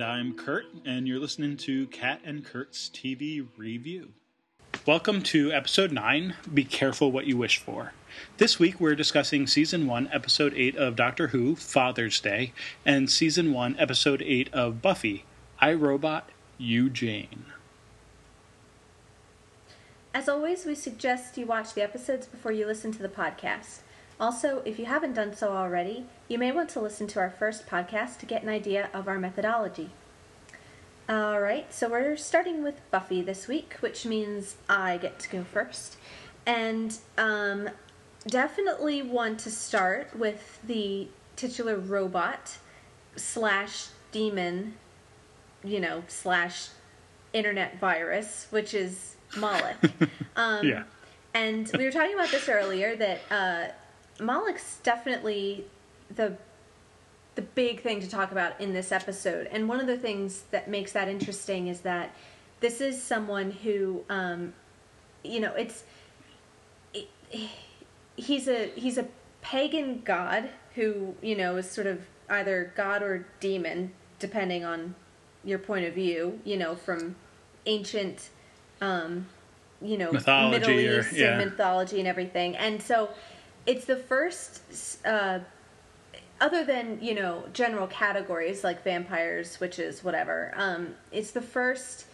I'm And I'm Kurt, and you're listening to Kat and Kurt's TV Review. Welcome to episode 9 Be Careful What You Wish For. This week we're discussing season 1, episode 8 of Doctor Who, Father's Day, and season 1, episode 8 of Buffy, I Robot, You Jane. As always, we suggest you watch the episodes before you listen to the podcast. Also, if you haven't done so already, you may want to listen to our first podcast to get an idea of our methodology. Alright, so we're starting with Buffy this week, which means I get to go first. And um, definitely want to start with the titular robot slash demon, you know, slash internet virus, which is Moloch. Um, Yeah. And we were talking about this earlier that uh, Moloch's definitely the the big thing to talk about in this episode. And one of the things that makes that interesting is that this is someone who, um, you know, it's it, he's a he's a pagan god who you know is sort of either god or demon depending on your point of view. You know, from ancient. Um, you know, Mythology Middle or- Eastern yeah. mythology and everything. And so it's the first, uh, other than, you know, general categories like vampires, witches, whatever, um, it's the first,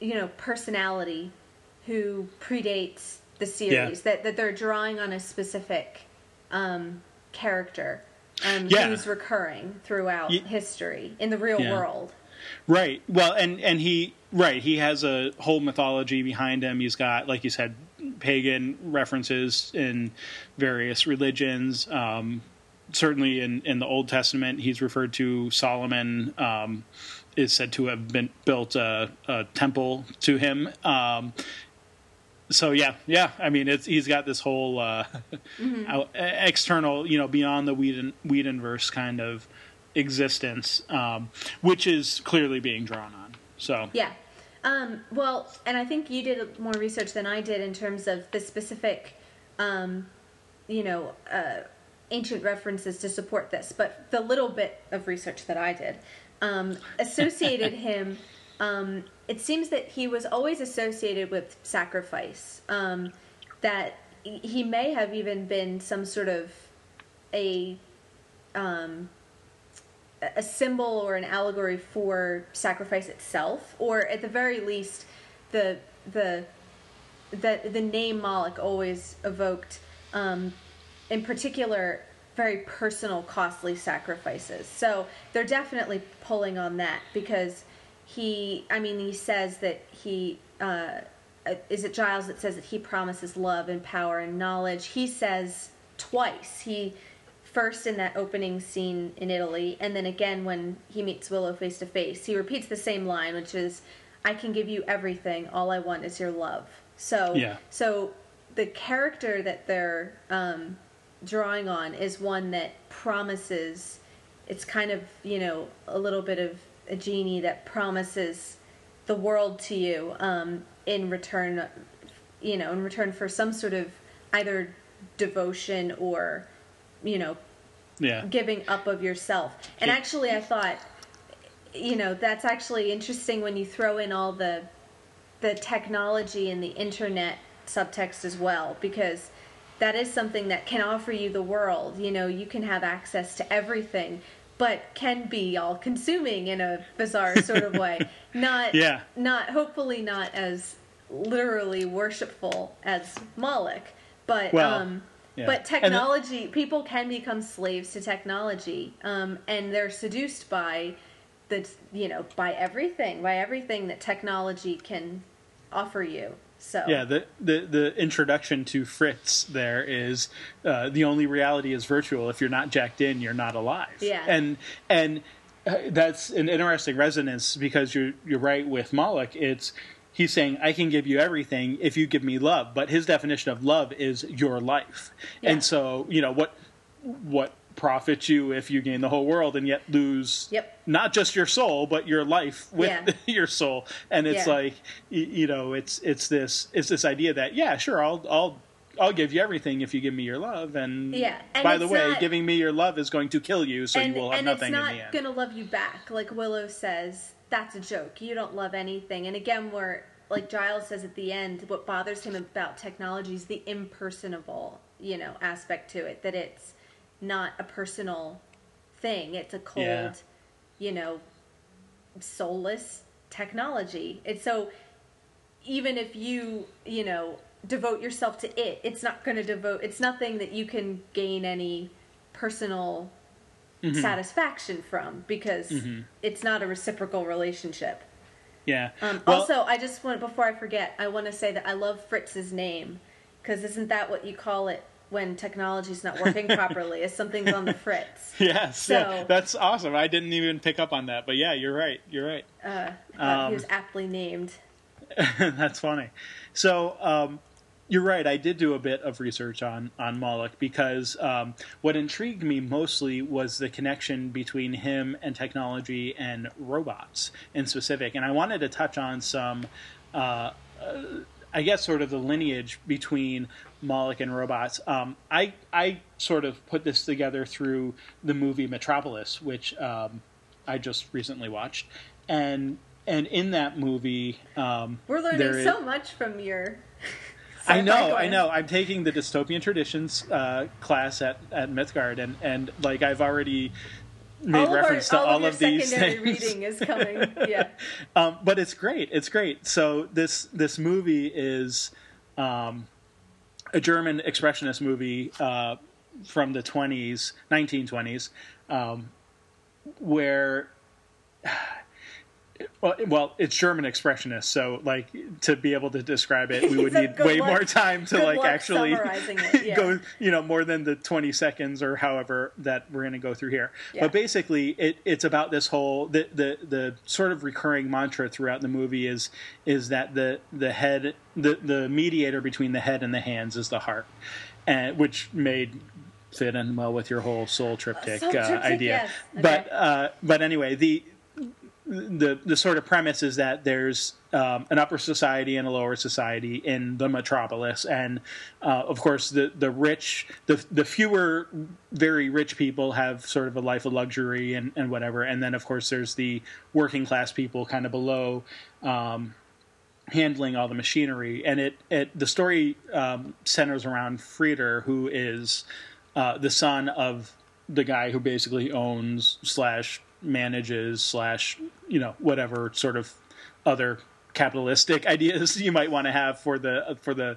you know, personality who predates the series, that, that they're drawing on a specific um, character um, Yeah. who's recurring throughout Ye- history in the real Yeah. world. Right. Well, and and he right he has a whole mythology behind him. He's got like you said pagan references in various religions. Um, certainly in in the Old Testament, he's referred to Solomon. Um, is said to have been built a, a temple to him. Um, so yeah, yeah. I mean, it's he's got this whole uh, out, external, you know, beyond the Whedon Whedonverse kind of existence, um, which is clearly being drawn on. So Yeah. Um, well, and I think you did more research than I did in terms of the specific, um, you know, uh, ancient references to support this. But the little bit of research that I did um, associated him. Um, it seems that he was always associated with sacrifice. Um, that he may have even been some sort of a um, a symbol or an allegory for sacrifice itself, or at the very least, the the the the name Moloch always evoked, um, in particular, very personal, costly sacrifices. So they're definitely pulling on that because he, I mean, he says that he. Uh, is it Giles that says that he promises love and power and knowledge? He says twice. He first in that opening scene in Italy, and then again when he meets Willow face to face. He repeats the same line, which is, "I can give you everything. All I want is your love." So, Yeah. so the character that they're um, drawing on is one that promises. It's kind of you know a little bit of a genie that promises the world to you um, in return, you know, in return for some sort of either devotion or you know yeah, giving up of yourself. And Yeah. actually, I thought, you know, that's actually interesting when you throw in all the the technology and the internet subtext as well, because that is something that can offer you the world. You know, you can have access to everything, but can be all consuming in a bizarre sort of way. Not, Yeah. not hopefully not as literally worshipful as Moloch, but Well, um, yeah. but technology people can become slaves to technology um, and they're seduced by the you know by everything by everything that technology can offer you so yeah. The, the the introduction to Fritz there is uh, the only reality is virtual. If you're not jacked in, you're not alive. Yeah. and and uh, that's an interesting resonance because you're you're right with Moloch. It's he's saying I can give you everything if you give me love, but his definition of love is your life. Yeah. And so you know what what profits you if you gain the whole world and yet lose Yep. not just your soul but your life with Yeah. your soul and it's Yeah. like you know it's it's this it's this idea that yeah sure I'll I'll I'll give you everything if you give me your love. And Yeah, and by the way, not- giving me your love is going to kill you, so and, you will have and nothing it's not in the end. gonna love you back like willow says that's a joke. You don't love anything. And again where like giles says at the end what bothers him about technology is the impersonable you know aspect to it that it's not a personal thing. It's a cold Yeah. you know soulless technology. And so even if you you know devote yourself to it it's not going to devote it's nothing that you can gain any personal Mm-hmm. satisfaction from because it's not a reciprocal relationship yeah. um, Well, also i just want before i forget i want to say that i love fritz's name because isn't that what you call it when technology's not working properly is something's on the fritz yes, yeah, so- that's awesome. I didn't even pick up on that, but yeah, you're right. You're right. uh, Um, he was aptly named That's funny. So um, you're right. I did do a bit of research on on Moloch because um, what intrigued me mostly was the connection between him and technology and robots in specific, and I wanted to touch on some. Uh, uh, I guess sort of the lineage between Moloch and robots. Um, I I sort of put this together through the movie Metropolis, which um, I just recently watched, and and in that movie, um, we're learning there is- so much from your I know, I know. I'm taking the dystopian traditions uh, class at at Mythgard, and and like I've already made all reference our, to all all of, these secondary things. reading is coming yeah Um, but it's great. It's great. So this this movie is um, a German expressionist movie uh, from the 20s, 1920s, um, where. Well, well, it's German expressionist, so like to be able to describe it, we would need way luck- more time to like actually it, yeah. go, you know, more than the twenty seconds or however that we're going to go through here. Yeah. But basically, it, it's about this whole the, the the sort of recurring mantra throughout the movie is is that the the head the the mediator between the head and the hands is the heart, and which made fit in well with your whole soul triptych, soul uh, idea. yes. But uh, but anyway, the the the sort of premise is that there's um, an upper society and a lower society in the metropolis, and uh, of course the the rich, the the fewer very rich people have sort of a life of luxury and and whatever, and then of course there's the working class people kind of below. Um, handling all the machinery and it, it the story um, centers around Freder who is uh, the son of the guy who basically owns slash manages slash you know whatever sort of other capitalistic ideas you might want to have for the for the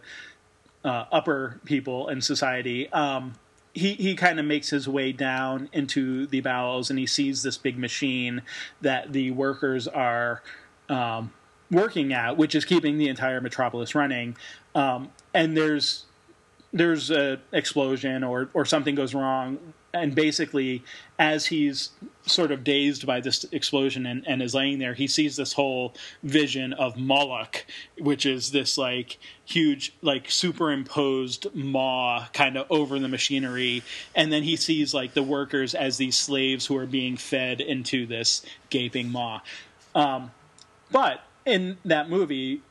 uh, upper people in society. Um, he he kind of makes his way down into the bowels, and he sees this big machine that the workers are um, working at, which is keeping the entire metropolis running. Um, and there's there's a explosion or or something goes wrong and basically as he's sort of dazed by this explosion and, and is laying there he sees this whole vision of moloch which is this like huge like superimposed maw kind of over the machinery and then he sees like the workers as these slaves who are being fed into this gaping maw um, but in that movie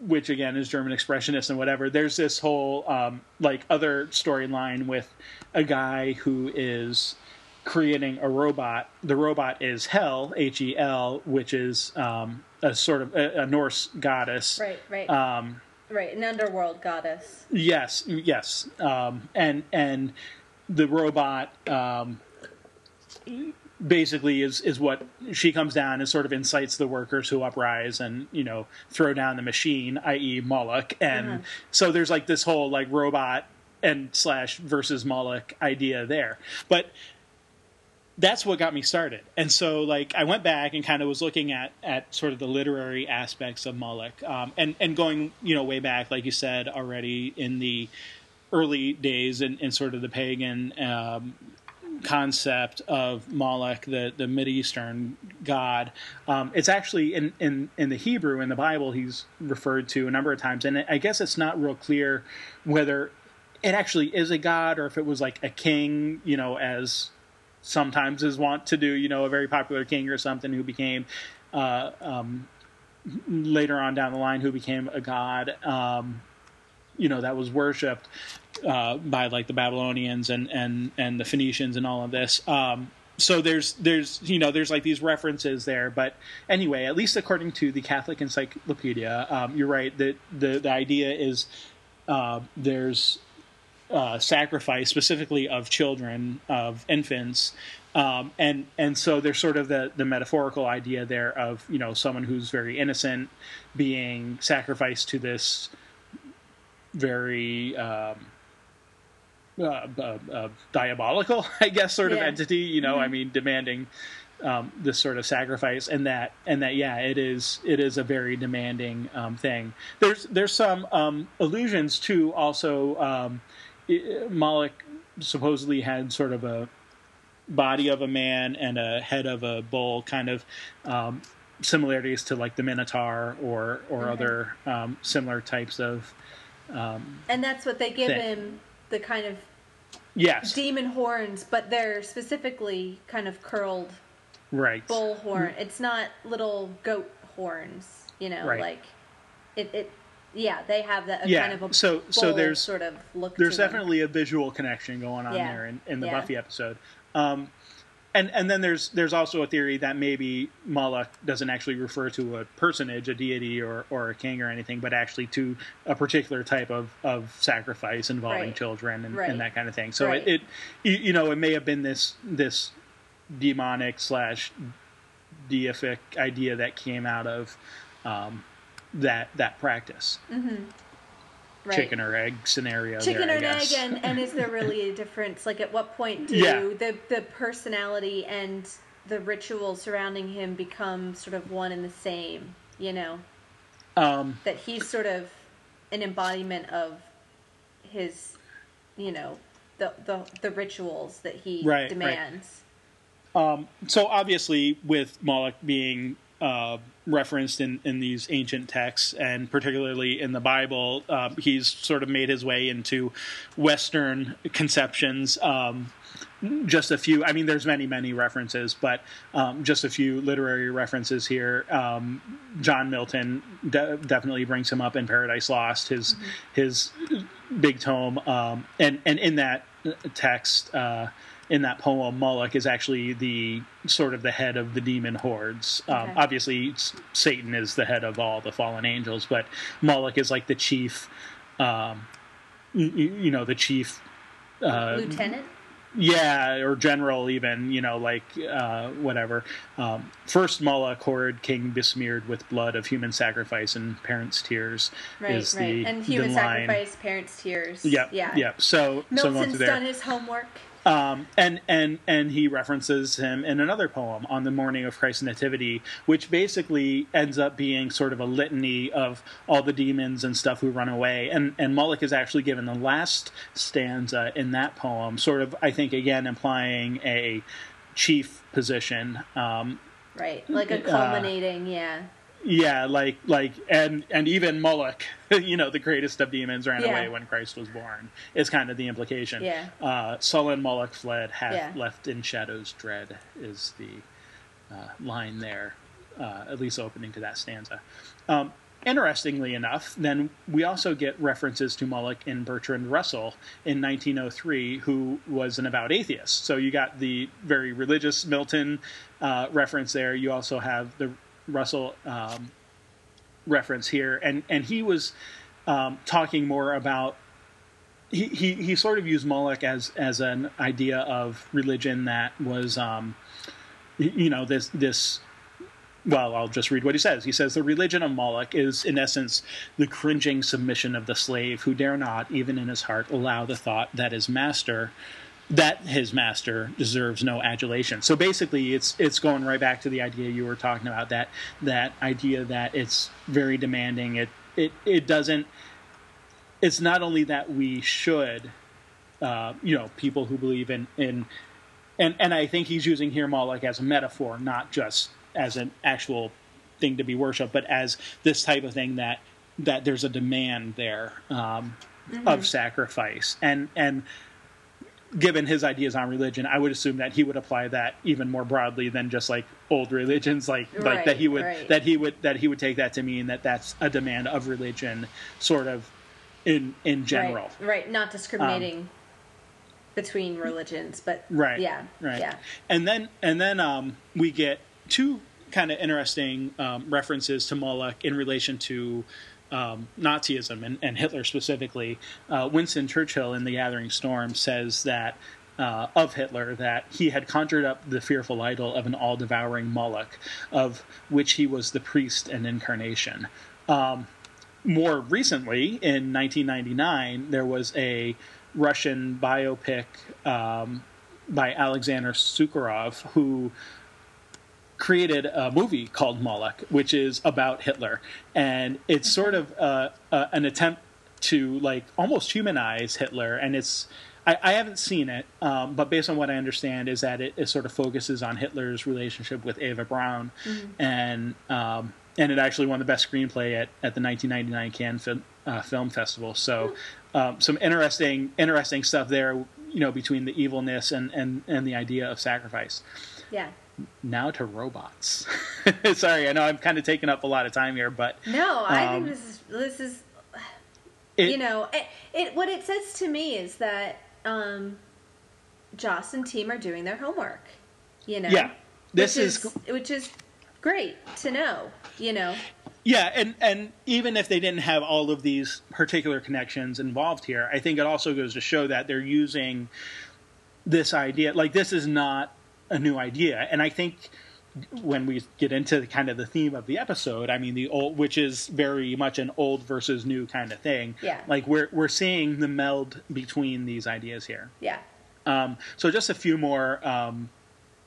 which again is German expressionist and whatever. There's this whole um, like other storyline with a guy who is creating a robot. The robot is Hel, H E L, which is um, a sort of a, a Norse goddess. right right Um, right an underworld goddess Yes, yes, um, and and the robot um, basically is is what she comes down and sort of incites the workers who uprise and you know throw down the machine, i.e. Moloch, and Uh-huh. so there's like this whole like robot and slash versus Moloch idea there, but that's what got me started. And so, like, I went back and kind of was looking at at sort of the literary aspects of Moloch, um, and and going, you know, way back, like you said already in the early days, in, in sort of the pagan um, concept of Moloch, the the Mideastern god. Um, it's actually in, in in the Hebrew in the Bible he's referred to a number of times, and I guess it's not real clear whether it actually is a god or if it was like a king, you know, as sometimes is wont to do, you know, a very popular king or something who became uh, um, later on down the line who became a god. Um, you know that was worshipped uh, by like the Babylonians and and and the Phoenicians and all of this. Um, so there's there's you know there's like these references there, but anyway, at least according to the Catholic Encyclopedia, um, you're right that the the idea is uh, there's uh, sacrifice specifically of children of infants um, and and so there's sort of the the metaphorical idea there of you know someone who's very innocent being sacrificed to this very um, uh, uh, uh, diabolical, I guess, sort of entity. You know, I Mhm. mean, demanding um, this sort of sacrifice, and that and that yeah, it is it is a very demanding um, thing. There's there's some um, allusions to also um, Moloch supposedly had sort of a body of a man and a head of a bull, kind of um, similarities to like the Minotaur or or Mhm. other um, similar types of And that's what they give Thing. him the kind of yes, demon horns, but they're specifically kind of curled right, bull horn. It's not little goat horns, you know, Right. like it, it yeah, they have that a Yeah, kind of a so- so there's- sort of look there's to them. definitely a visual connection going on Yeah. there in, in the Yeah. Buffy episode. Um, and and then there's there's also a theory that maybe Moloch doesn't actually refer to a personage, a deity, or or a king or anything, but actually to a particular type of, of sacrifice involving Right. children and, Right. and that kind of thing. So Right. it, it you, you know it may have been this this demonic slash deific idea that came out of um, that that practice, right. chicken or egg scenario. chicken there, or egg and, and is there really a difference like at what point do Yeah. the the personality and the ritual surrounding him become sort of one and the same you know Um, that he's sort of an embodiment of his you know the the, the rituals that he Right, right. demands so obviously with Moloch being uh, referenced in, in these ancient texts and particularly in the Bible, um, he's sort of made his way into Western conceptions. Um, just a few. I mean, there's many, many references, but um, just a few literary references here. Um, John Milton de- definitely brings him up in Paradise Lost, his his big tome, um, and and in that text. Uh, in that poem, Moloch is actually the sort of the head of the demon hordes. Um, Okay. Obviously, Satan is the head of all the fallen angels, but Moloch is like the chief. Um, you, you know, the chief uh, lieutenant yeah, or general even, you know, like uh, whatever. Um, first Moloch horde king besmeared with blood of human sacrifice and parents' tears right is right the and human the line. sacrifice parents tears Yep, yeah yep. So, so milton's there. done his homework Um, and and and he references him in another poem on the morning of Christ's nativity, which basically ends up being sort of a litany of all the demons and stuff who run away. And and Moloch is actually given the last stanza in that poem, sort of I think again implying a chief position. Um, right like a Uh, culminating yeah yeah, like like and and even Moloch, you know, the greatest of demons ran Yeah. away when Christ was born. Is kind of the implication. Yeah. Uh, sullen Moloch fled, half Yeah. left in shadows dread is the uh, line there, uh, at least opening to that stanza. Um, interestingly enough, then we also get references to Moloch in Bertrand Russell in 1903, who was an avowed atheist. So you got the very religious Milton uh, reference there. You also have the Russell um, reference here, and and he was um, talking more about. He, he, he sort of used Moloch as as an idea of religion that was um, you know this this well I'll just read what he says. He says the religion of Moloch is in essence the cringing submission of the slave who dare not even in his heart allow the thought that his master that his master deserves no adulation. So basically, it's it's going right back to the idea you were talking about that that idea that it's very demanding. It it it doesn't. It's not only that we should, uh, you know, people who believe in in, and and I think he's using here Moloch as a metaphor, not just as an actual thing to be worshipped, but as this type of thing that that there's a demand there um, of sacrifice and and given his ideas on religion, I would assume that he would apply that even more broadly than just like old religions, like like that he would right. that he would that he would take that to mean that that's a demand of religion, sort of in in general. Right, right. not discriminating between religions, but Right. yeah, Right. yeah, And then and then um, we get two kind of interesting um, references to Moloch in relation to um, Nazism and, and Hitler specifically. Uh, Winston Churchill in The Gathering Storm says that. Uh, of Hitler, that he had conjured up the fearful idol of an all devouring Moloch, of which he was the priest and incarnation. Um, more recently, in 1999, there was a Russian biopic um, by Alexander Sokurov, who created a movie called Moloch, which is about Hitler, and it's sort of uh, uh, an attempt to like almost humanize Hitler, and it's. I, I haven't seen it, um, but based on what I understand, is that it, it sort of focuses on Hitler's relationship with Eva Braun, and um, and it actually won the best screenplay at, at the 1999 Cannes Film, uh, Film Festival. So, um, some interesting interesting stuff there. You know, between the evilness and and and the idea of sacrifice yeah. Now to robots. Sorry, I know I'm kind of taking up a lot of time here, but No, I Um, think this is this is it, you know it, it. What it says to me is that um, Joss and team are doing their homework. You know, yeah, this which is, which is great to know. You know, yeah, and and even if they didn't have all of these particular connections involved here, I think it also goes to show that they're using this idea. Like this is not a new idea, and I think when we get into kind of the theme of the episode, I mean the old, which is very much an old versus new kind of thing. Yeah. like we're we're seeing the meld between these ideas here. yeah, Um, so just a few more um,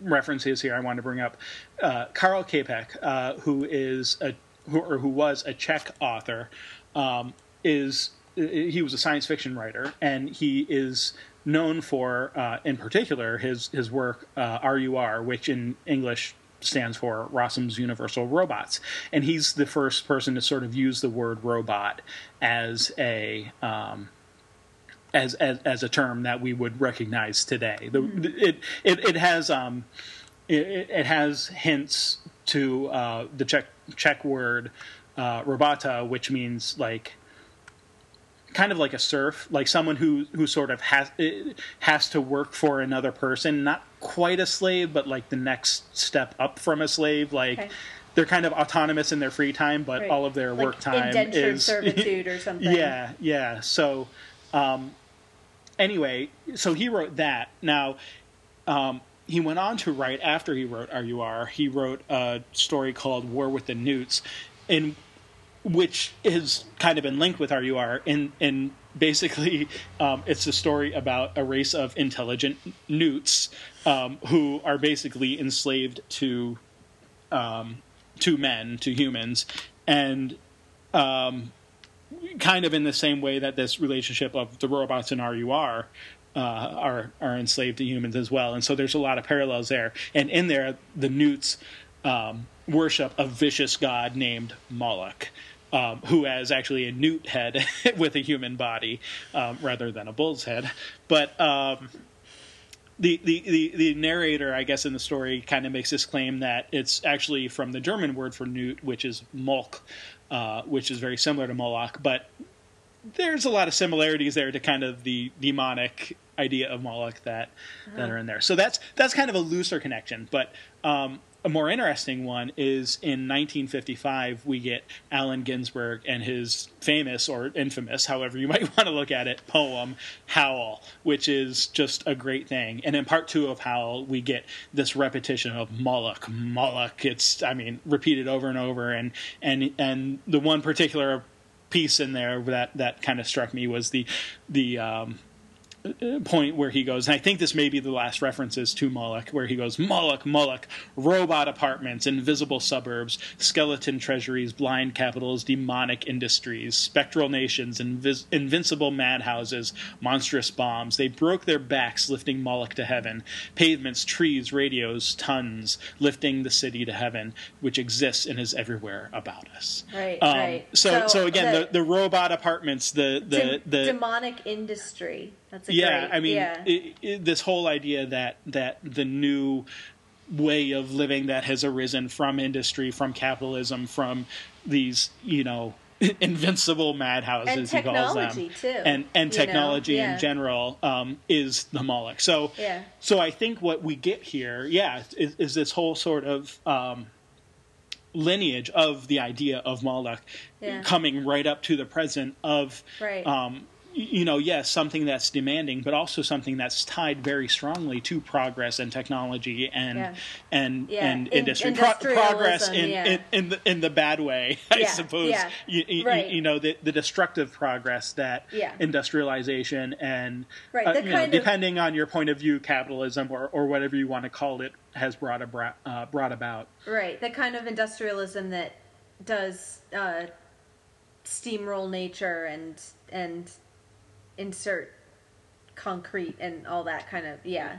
references here I want to bring up. Uh, Karl Čapek, uh, who is a who, or who was a Czech author, um, is he was a science fiction writer, and he is known for, uh, in particular, his his work uh, RUR, which in English stands for Rossum's Universal Robots, and he's the first person to sort of use the word robot as a um, as, as as a term that we would recognize today. The, it, it it has um it, it has hints to uh, the Czech Czech word uh, robota, which means like kind of like a serf, like someone who who sort of has has to work for another person, not quite a slave, but like the next step up from a slave, like. Okay. They're kind of autonomous in their free time, but Right. all of their Like work time indentured is servitude or something. yeah, yeah. So, um, anyway, so he wrote that. Now, um, he went on to write after he wrote RUR. He wrote a story called War with the Newts, in which is kind of in link with RUR. In in basically, um, it's a story about a race of intelligent newts um, who are basically enslaved to um, to men, to humans, and um, kind of in the same way that this relationship of the robots in RUR uh, are are enslaved to humans as well, and so there's a lot of parallels there. And in there, the Newts um, worship a vicious god named Moloch. Um, who has actually a newt head with a human body um, rather than a bull's head, but um, the, the, the, the narrator, I guess, in the story kind of makes this claim that it's actually from the German word for newt, which is Molch, uh, which is very similar to Moloch, but there's a lot of similarities there to kind of the demonic idea of Moloch that that are in there. So that's that's kind of a looser connection, but um, a more interesting one is in 1955 we get Allen Ginsberg and his famous or infamous, however you might want to look at it, poem Howl, which is just a great thing. And in part two of Howl, we get this repetition of Moloch, Moloch. It's I mean repeated over and over, and and and the one particular piece in there that that kind of struck me was the the um, point where he goes, and I think this may be the last references to Moloch, where he goes, Moloch, Moloch, robot apartments, invisible suburbs, skeleton treasuries, blind capitals, demonic industries, spectral nations, invis- invincible madhouses, monstrous bombs. They broke their backs lifting Moloch to heaven. Pavements, trees, radios, tons, lifting the city to heaven, which exists and is everywhere about us. Right, Um, right. So, so, again, the, the, the robot apartments, the the de- the demonic industry. That's a yeah great, i mean yeah. It, it, this whole idea that that the new way of living that has arisen from industry from capitalism from these you know invincible madhouses And he calls them technology, too, and and you know? technology Yeah. in general um, is the Moloch so Yeah. so I think what we get here yeah is, is this whole sort of um, lineage of the idea of Moloch Yeah. coming right up to the present of Right. um, you know yes something that's demanding but also something that's tied very strongly to progress and technology and Yeah. and Yeah, and in- industry. Pro- progress in, yeah. in in the in the bad way I suppose. you, you, Right. you know the, the destructive progress that industrialization and Right, uh, know, of- depending on your point of view capitalism or, or whatever you want to call it has brought abra- uh, brought about. Right, the kind of industrialism that does uh, steamroll nature and and insert concrete and all that kind of yeah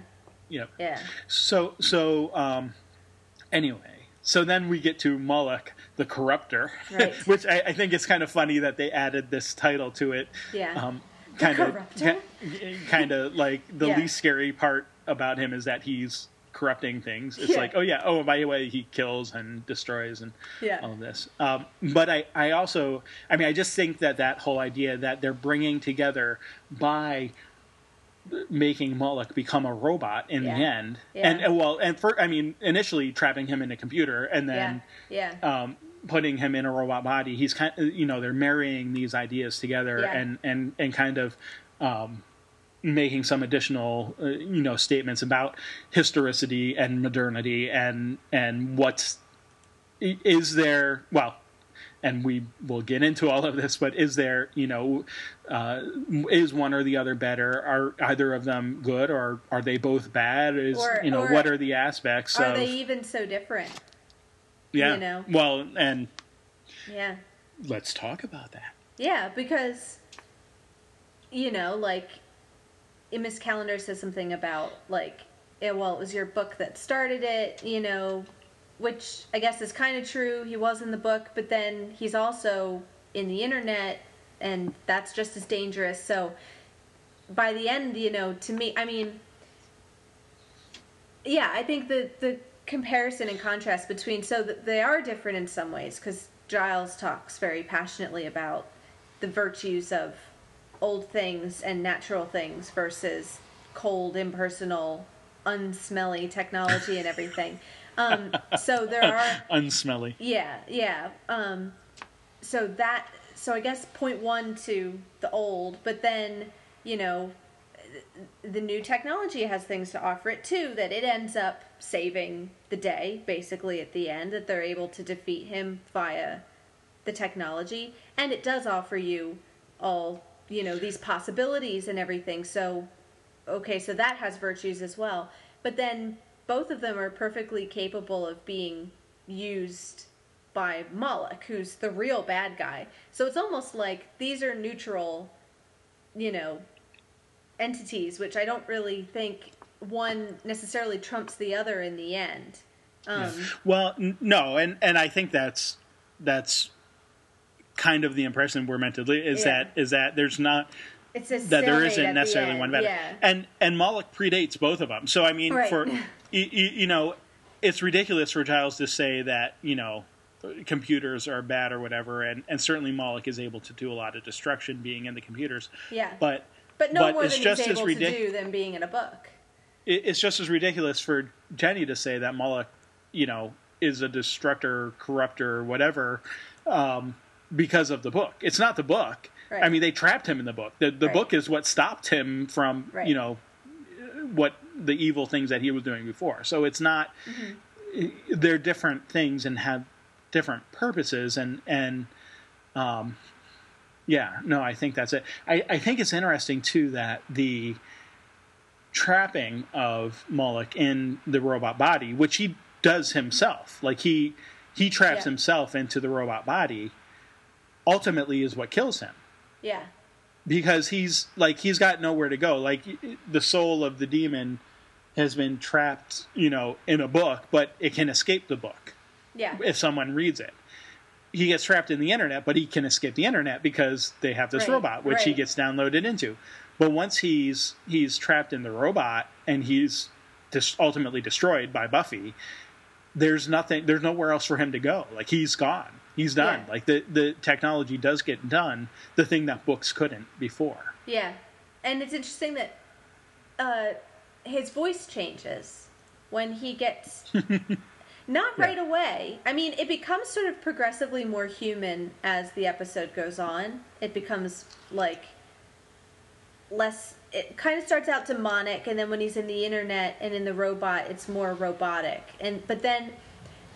know yeah So so um, anyway, so then we get to Moloch the Corruptor, Right. which I, I think it's kind of funny that they added this title to it. Yeah. Um, kind of, kind of like the Yeah. least scary part about him is that he's corrupting things. It's Yeah. like, oh yeah, oh by the way, he kills and destroys and Yeah. all of this. Um, but I, I also, I mean, I just think that that whole idea that they're bringing together by making Moloch become a robot in the end, Yeah. and, and well, and for I mean, initially trapping him in a computer and yeah then yeah um, putting him in a robot body. He's kind, of, you know, they're marrying these ideas together Yeah. and and and kind of. Um, making some additional uh, you know statements about historicity and modernity and and what's is there well and we will get into all of this but is there you know uh, is one or the other better? Are either of them good or are they both bad? Is Or- you know what are the aspects are of they even so different? Yeah you know? well and yeah. let's talk about that. Yeah, because you know, like Miss Calendar says something about like, yeah, well, it was your book that started it, you know, which I guess is kind of true. He was in the book, but then he's also in the internet, and that's just as dangerous. So by the end, you know, to me, I mean, yeah, I think the the comparison and contrast between so they are different in some ways because Giles talks very passionately about the virtues of old things and natural things versus cold, impersonal, unsmelly technology and everything. Um, so there are unsmelly yeah, yeah. Um, so that, so I guess point one to the old, but then you know, the new technology has things to offer it too. That it ends up saving the day, basically at the end. That they're able to defeat him via the technology, and it does offer you all you know these possibilities and everything. So okay, so that has virtues as well. But then both of them are perfectly capable of being used by Moloch, who's the real bad guy. So it's almost like these are neutral, you know, entities, which I don't really think one necessarily trumps the other in the end. Um, Well, no, and and I think that's that's kind of the impression we're meant to leave is Yeah. that is that there's not It's a that there isn't necessarily end, one better, Yeah. and and Moloch predates both of them. So I mean, Right. for you, you know, it's ridiculous for Giles to say that you know computers are bad or whatever, and and certainly Moloch is able to do a lot of destruction being in the computers, yeah. but but no but more it's than just able to do than being in a book. it, it's just as ridiculous for Jenny to say that Moloch, you know, is a destructor, corrupter, whatever, um, because of the book. It's not the book. Right. I mean, they trapped him in the book. The the Right. book is what stopped him from, Right. you know, what the evil things that he was doing before. So it's not. Mm-hmm. They're different things and have different purposes, and and um, yeah, no, I think that's it. I, I think it's interesting too that the trapping of Moloch in the robot body, which he does himself, like he he traps Yeah. himself into the robot body, ultimately is what kills him Yeah. because he's like he's got nowhere to go. Like the soul of the demon has been trapped, you know, in a book, but it can escape the book Yeah. if someone reads it. He gets trapped in the internet, but he can escape the internet because they have this Right, robot, which he gets downloaded into. But once he's he's trapped in the robot and he's dis- ultimately destroyed by Buffy, there's nothing, there's nowhere else for him to go. Like he's gone. He's done. Yeah. Like the the technology does get done. The thing that books couldn't before. Yeah, and it's interesting that uh, his voice changes when he gets not Yeah. right away. I mean, it becomes sort of progressively more human as the episode goes on. It becomes like less. It kind of starts out demonic, and then when he's in the internet and in the robot, it's more robotic. And but then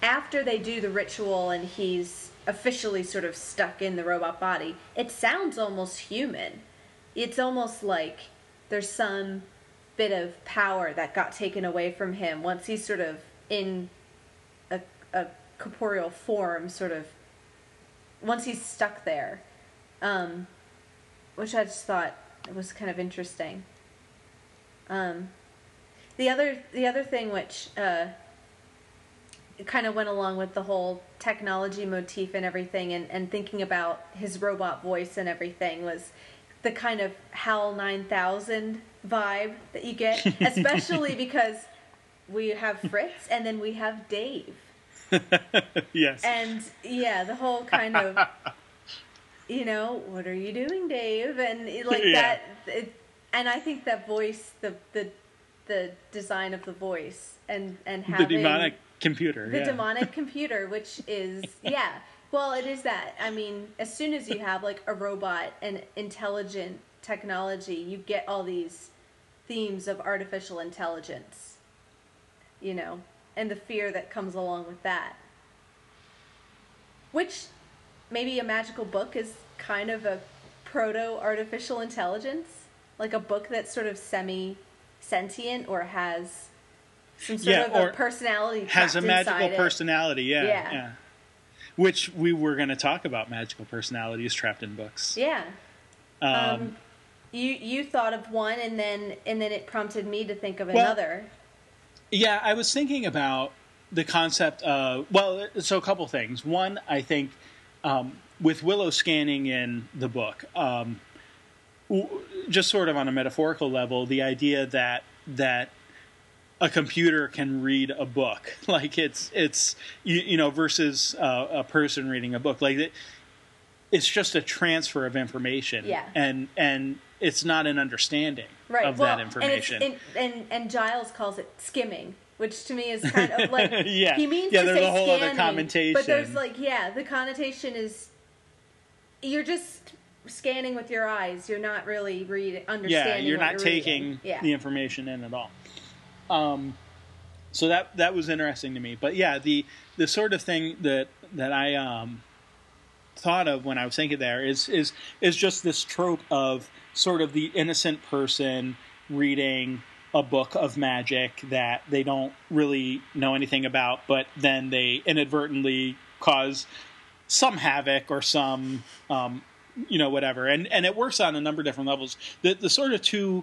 after they do the ritual and he's officially sort of stuck in the robot body, it sounds almost human. It's almost like there's some bit of power that got taken away from him once he's sort of in a, a corporeal form, sort of once he's stuck there. Um, which I just thought was kind of interesting. Um, the other the other thing which uh, kind of went along with the whole technology motif and everything and, and thinking about his robot voice and everything was the kind of HAL 9000 vibe that you get, especially because we have Fritz and then we have Dave. yes. And yeah, the whole kind of, you know, what are you doing, Dave? And like Yeah. that. It, and I think that voice, the the the design of the voice, and and having the demonic computer. the yeah. demonic computer, which is yeah. Well, it is that. I mean, as soon as you have like a robot and intelligent technology, you get all these themes of artificial intelligence. You know, and the fear that comes along with that. Which maybe a magical book is kind of a proto artificial intelligence, like a book that's sort of semi sentient or has some sort Yeah, of or a personality has a magical personality. Yeah, Yeah. yeah. Which we were going to talk about magical personalities trapped in books. Yeah. Um, Um, you you thought of one, and then and then it prompted me to think of Well- another. Yeah, I was thinking about the concept of well, so a couple things. One, I think um, with Willow scanning in the book, um, just sort of on a metaphorical level, the idea that that a computer can read a book, like it's it's you, you know versus uh, a person reading a book, like it, it's just a transfer of information, Yeah. and and it's not an understanding Right. of well, that information. And, and, and and Giles calls it skimming, which to me is kind of like Yeah. he means Yeah, to there's say a whole other scanning, connotation. But there's like yeah, the connotation is you're just scanning with your eyes. You're not really reading, yeah, understanding. you're what not you're taking reading. Yeah. the information in at all. Um, so that that was interesting to me. But yeah, the the sort of thing that that I um, thought of when I was thinking there is is is just this trope of sort of the innocent person reading a book of magic that they don't really know anything about, but then they inadvertently cause some havoc or some um, you know whatever and and it works on a number of different levels the the sort of two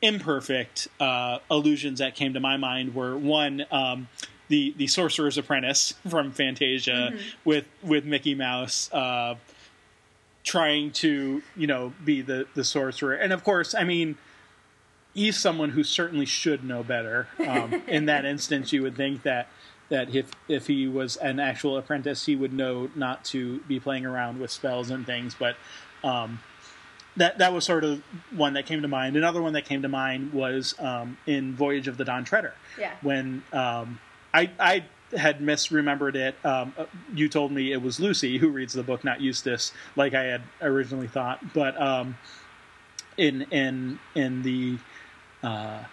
imperfect uh, illusions that came to my mind were one um, the the sorcerer's apprentice from fantasia with with mickey mouse uh, trying to you know be the the sorcerer and of course i mean he's someone who certainly should know better um, in that instance you would think that that if if he was an actual apprentice, he would know not to be playing around with spells and things. But um, that that was sort of one that came to mind. Another one that came to mind was um, in Voyage of the Dawn Treader. Yeah. When um, I I had misremembered it. Um, uh, you told me it was Lucy who reads the book, not Eustace, like I had originally thought. But um, in in in the uh,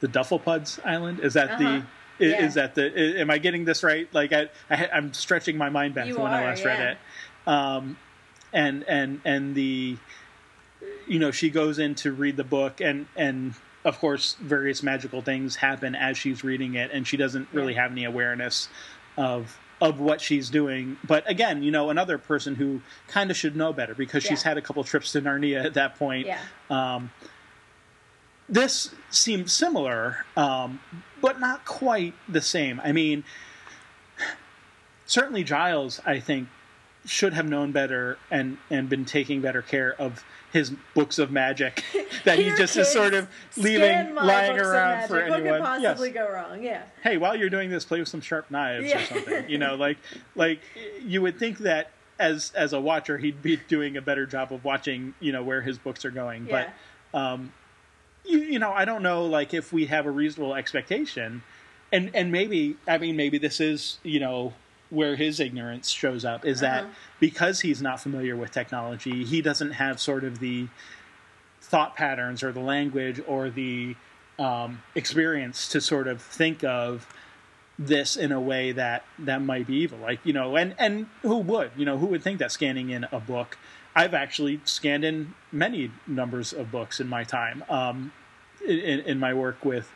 the Dufflepuds Island is that Uh-huh. the i- Yeah. is that the am I getting this right? Like I, I I'm stretching my mind back You to when I are, last read it. Um, and and and the you know she goes in to read the book and and of course various magical things happen as she's reading it and she doesn't really have any awareness of of what she's doing but again you know another person who kind of should know better because she's Yeah. had a couple trips to narnia at that point Yeah. um, this seemed similar, um, but not quite the same. I mean, certainly Giles, I think, should have known better and and been taking better care of his books of magic that he just is sort of leaving lying around for magic. anyone. What could Yes. possibly go wrong? Yeah. Hey, while you're doing this, play with some sharp knives or something. You know, like like you would think that as as a watcher, he'd be doing a better job of watching. You know where his books are going, Yeah. but um, you, you know, I don't know, like if we have a reasonable expectation, and and maybe I mean maybe this is you know where his ignorance shows up is that Uh-huh. because he's not familiar with technology, he doesn't have sort of the thought patterns or the language or the um, experience to sort of think of this in a way that that might be evil like you know and and who would you know who would think that scanning in a book i've actually scanned in many numbers of books in my time um, in, in my work with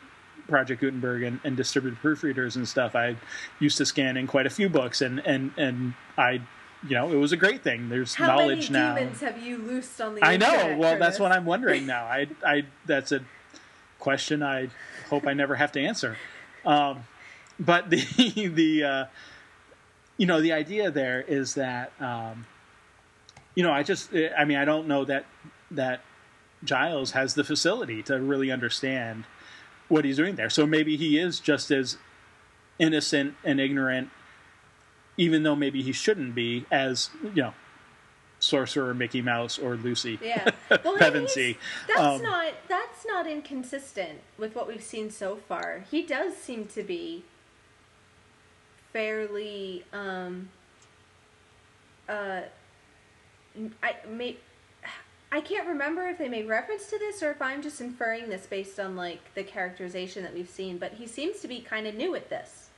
project gutenberg and, and distributed proofreaders and stuff i used to scan in quite a few books and and and i you know it was a great thing there's How knowledge many now demons have you loosed on the I know. Well, that's this? what I'm wondering now. I, I, that's a question I hope I never have to answer. Um, but the, the, uh, you know, the idea there is that, um, you know, I just, I mean, I don't know that that Giles has the facility to really understand what he's doing there. So maybe he is just as innocent and ignorant, even though maybe he shouldn't be, as you know, Sorcerer Mickey Mouse or Lucy. Yeah. Well, Pevensey. That's Um, not that's not inconsistent with what we've seen so far. He does seem to be fairly um uh I may I can't remember if they made reference to this or if I'm just inferring this based on like the characterization that we've seen, but he seems to be kind of new at this.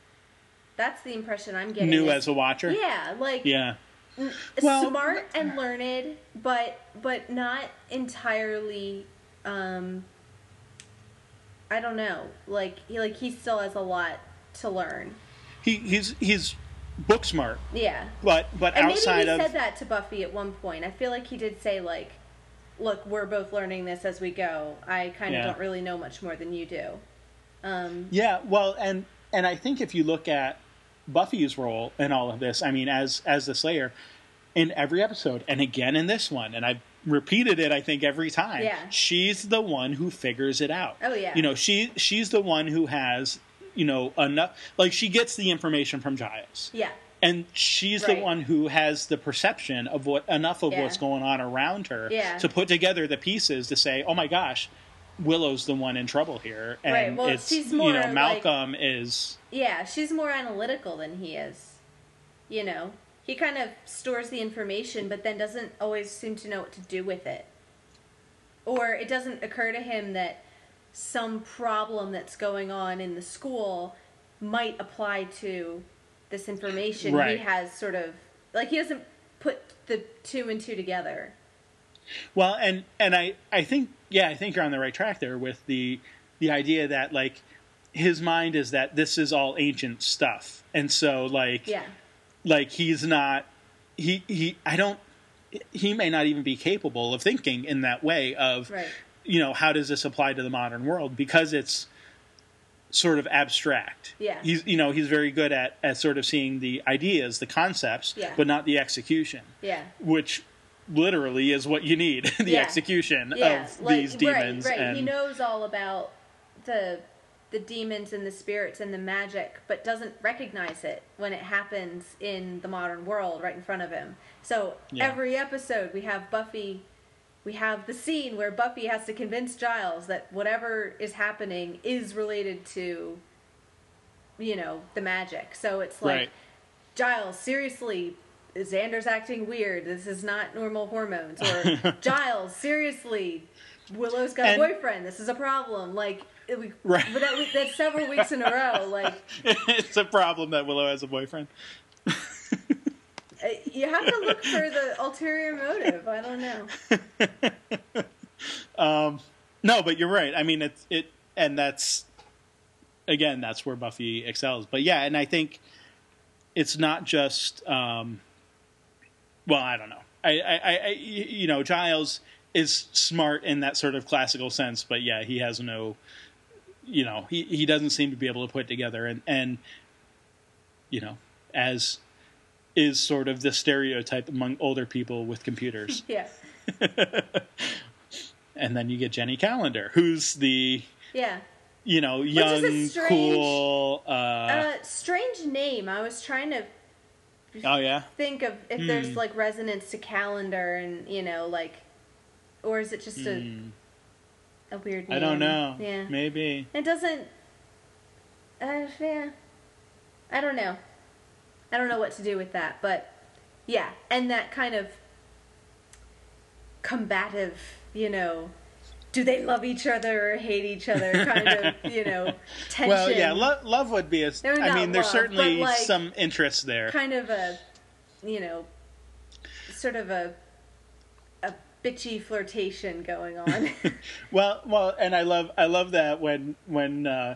That's the impression I'm getting. New is- as a watcher. Yeah, like Yeah. Well- smart and learned, but but not entirely. Um, I don't know. Like he like he still has a lot to learn. He he's he's book smart, Yeah, but but and maybe outside he of said that to Buffy at one point. I feel like he did say like, "Look, we're both learning this as we go. I kind of Yeah. don't really know much more than you do." Um, Yeah, well, and and I think if you look at Buffy's role in all of this, I mean, as as the Slayer, in every episode, and again in this one, and I've repeated it, I think every time. Yeah. she's the one who figures it out. Oh, yeah. you know, she she's the one who has you know enough. Like she gets the information from Giles. yeah, And she's the one who has the perception of what enough of Yeah. what's going on around her Yeah. to put together the pieces to say, "Oh my gosh, Willow's the one in trouble here." And Right, well, it's she's you more know like- Malcolm is yeah. She's more analytical than he is. You know, he kind of stores the information, but then doesn't always seem to know what to do with it. Or it doesn't occur to him that some problem that's going on in the school might apply to this information. Right. He has sort of like he doesn't put the two and two together. well, and and I I think yeah, I think you're on the right track there with the the idea that like his mind is that this is all ancient stuff, and so like Yeah. like he's not he he I don't he may not even be capable of thinking in that way of Right. you know how does this apply to the modern world because it's sort of abstract Yeah. he's you know he's very good at at sort of seeing the ideas the concepts Yeah. but not the execution Yeah. which literally is what you need the Yeah. execution yeah, of like, these demons Right, right. and he knows all about the the demons and the spirits and the magic, but doesn't recognize it when it happens in the modern world right in front of him. So Yeah. every episode we have Buffy we have the scene where Buffy has to convince Giles that whatever is happening is related to you know, the magic. So it's like Right. Giles, seriously, Xander's acting weird. This is not normal hormones. Or Giles, seriously, Willow's got And- a boyfriend. This is a problem. Like, we, Right. but that, that's several weeks in a row. Like, it's a problem that willow has a boyfriend you have to look for the ulterior motive. I don't know. No, but you're right. I mean, it's it, and that's again, that's where Buffy excels. But yeah, and I think it's not just. Um, well, I don't know. I, I, I, I- you know, Giles is smart in that sort of classical sense, but yeah, he has no. You know, he he doesn't seem to be able to put together, and and you know, as is sort of the stereotype among older people with computers. Yeah. and then you get Jenny Calendar, who's the Yeah. you know is a young, strange- cool. Uh, Uh, strange name. I was trying to oh yeah, think of if Hmm. there's like resonance to calendar and you know like, or is it just a Hmm. a weird? Name? I don't know. Yeah. maybe. It doesn't. Uh, yeah. I don't know. I don't know what to do with that, but yeah, and that kind of combative, you know, do they love each other or hate each other kind of, you know, tension. Well, yeah, lo- love would be a. I mean, there's certainly like, some interest there. kind of a, you know, sort of a a bitchy flirtation going on. Well, well, and I love, I love that when when uh,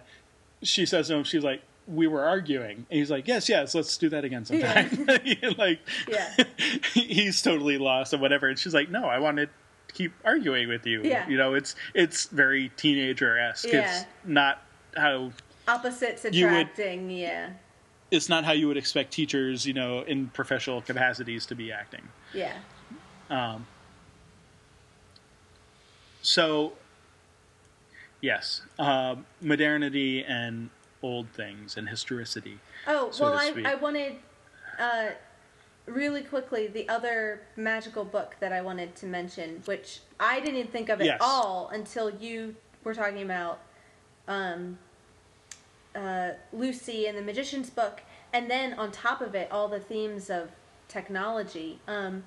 she says to him, she's like, "We were arguing," and he's like, "Yes, yes, let's do that again sometime." like, Yeah. he's totally lost or whatever, and she's like, "No, I want to keep arguing with you." Yeah. you know, it's it's very teenager esque. Yeah. It's not how Opposites You would- attracting, yeah. it's not how you would expect teachers, you know, in professional capacities to be acting. Yeah. Um, so, yes, um, modernity and old things and historicity. Oh, so well, I. I wanted, uh, really quickly, the other magical book that I wanted to mention, which I didn't think of at Yes. all until you were talking about um, uh, Lucy and the Magician's Book, and then on top of it, all the themes of technology. Um,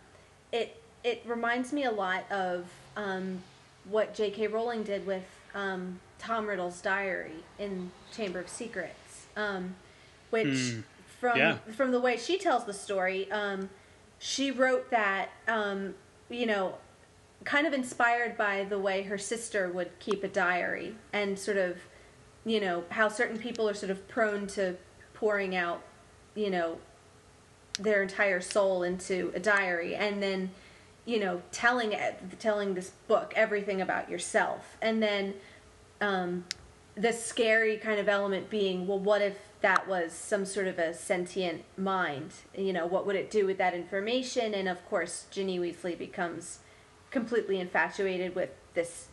it it reminds me a lot of um, what J.K. Rowling did with um, Tom Riddle's diary in Chamber of Secrets, um, which from Yeah. from the way she tells the story, um, she wrote that um, you know kind of inspired by the way her sister would keep a diary and sort of you know how certain people are sort of prone to pouring out you know their entire soul into a diary and then you know telling it telling this book everything about yourself and then um, the scary kind of element being well what if that was some sort of a sentient mind? You know what would it do with that information? And of course ginny weasley becomes completely infatuated with this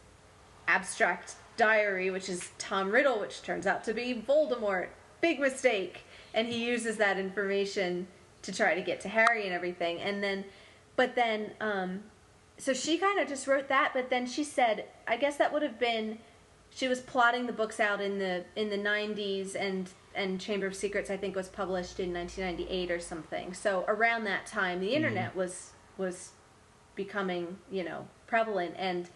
abstract diary which is tom riddle which turns out to be voldemort. Big mistake. And he uses that information to try to get to harry and everything. And then but then um so she kind of just wrote that but then she said i guess that would have been she was plotting the books out in the in the 90s and and chamber of secrets i think was published in 1998 or something. So around that time the internet was was becoming you know prevalent. And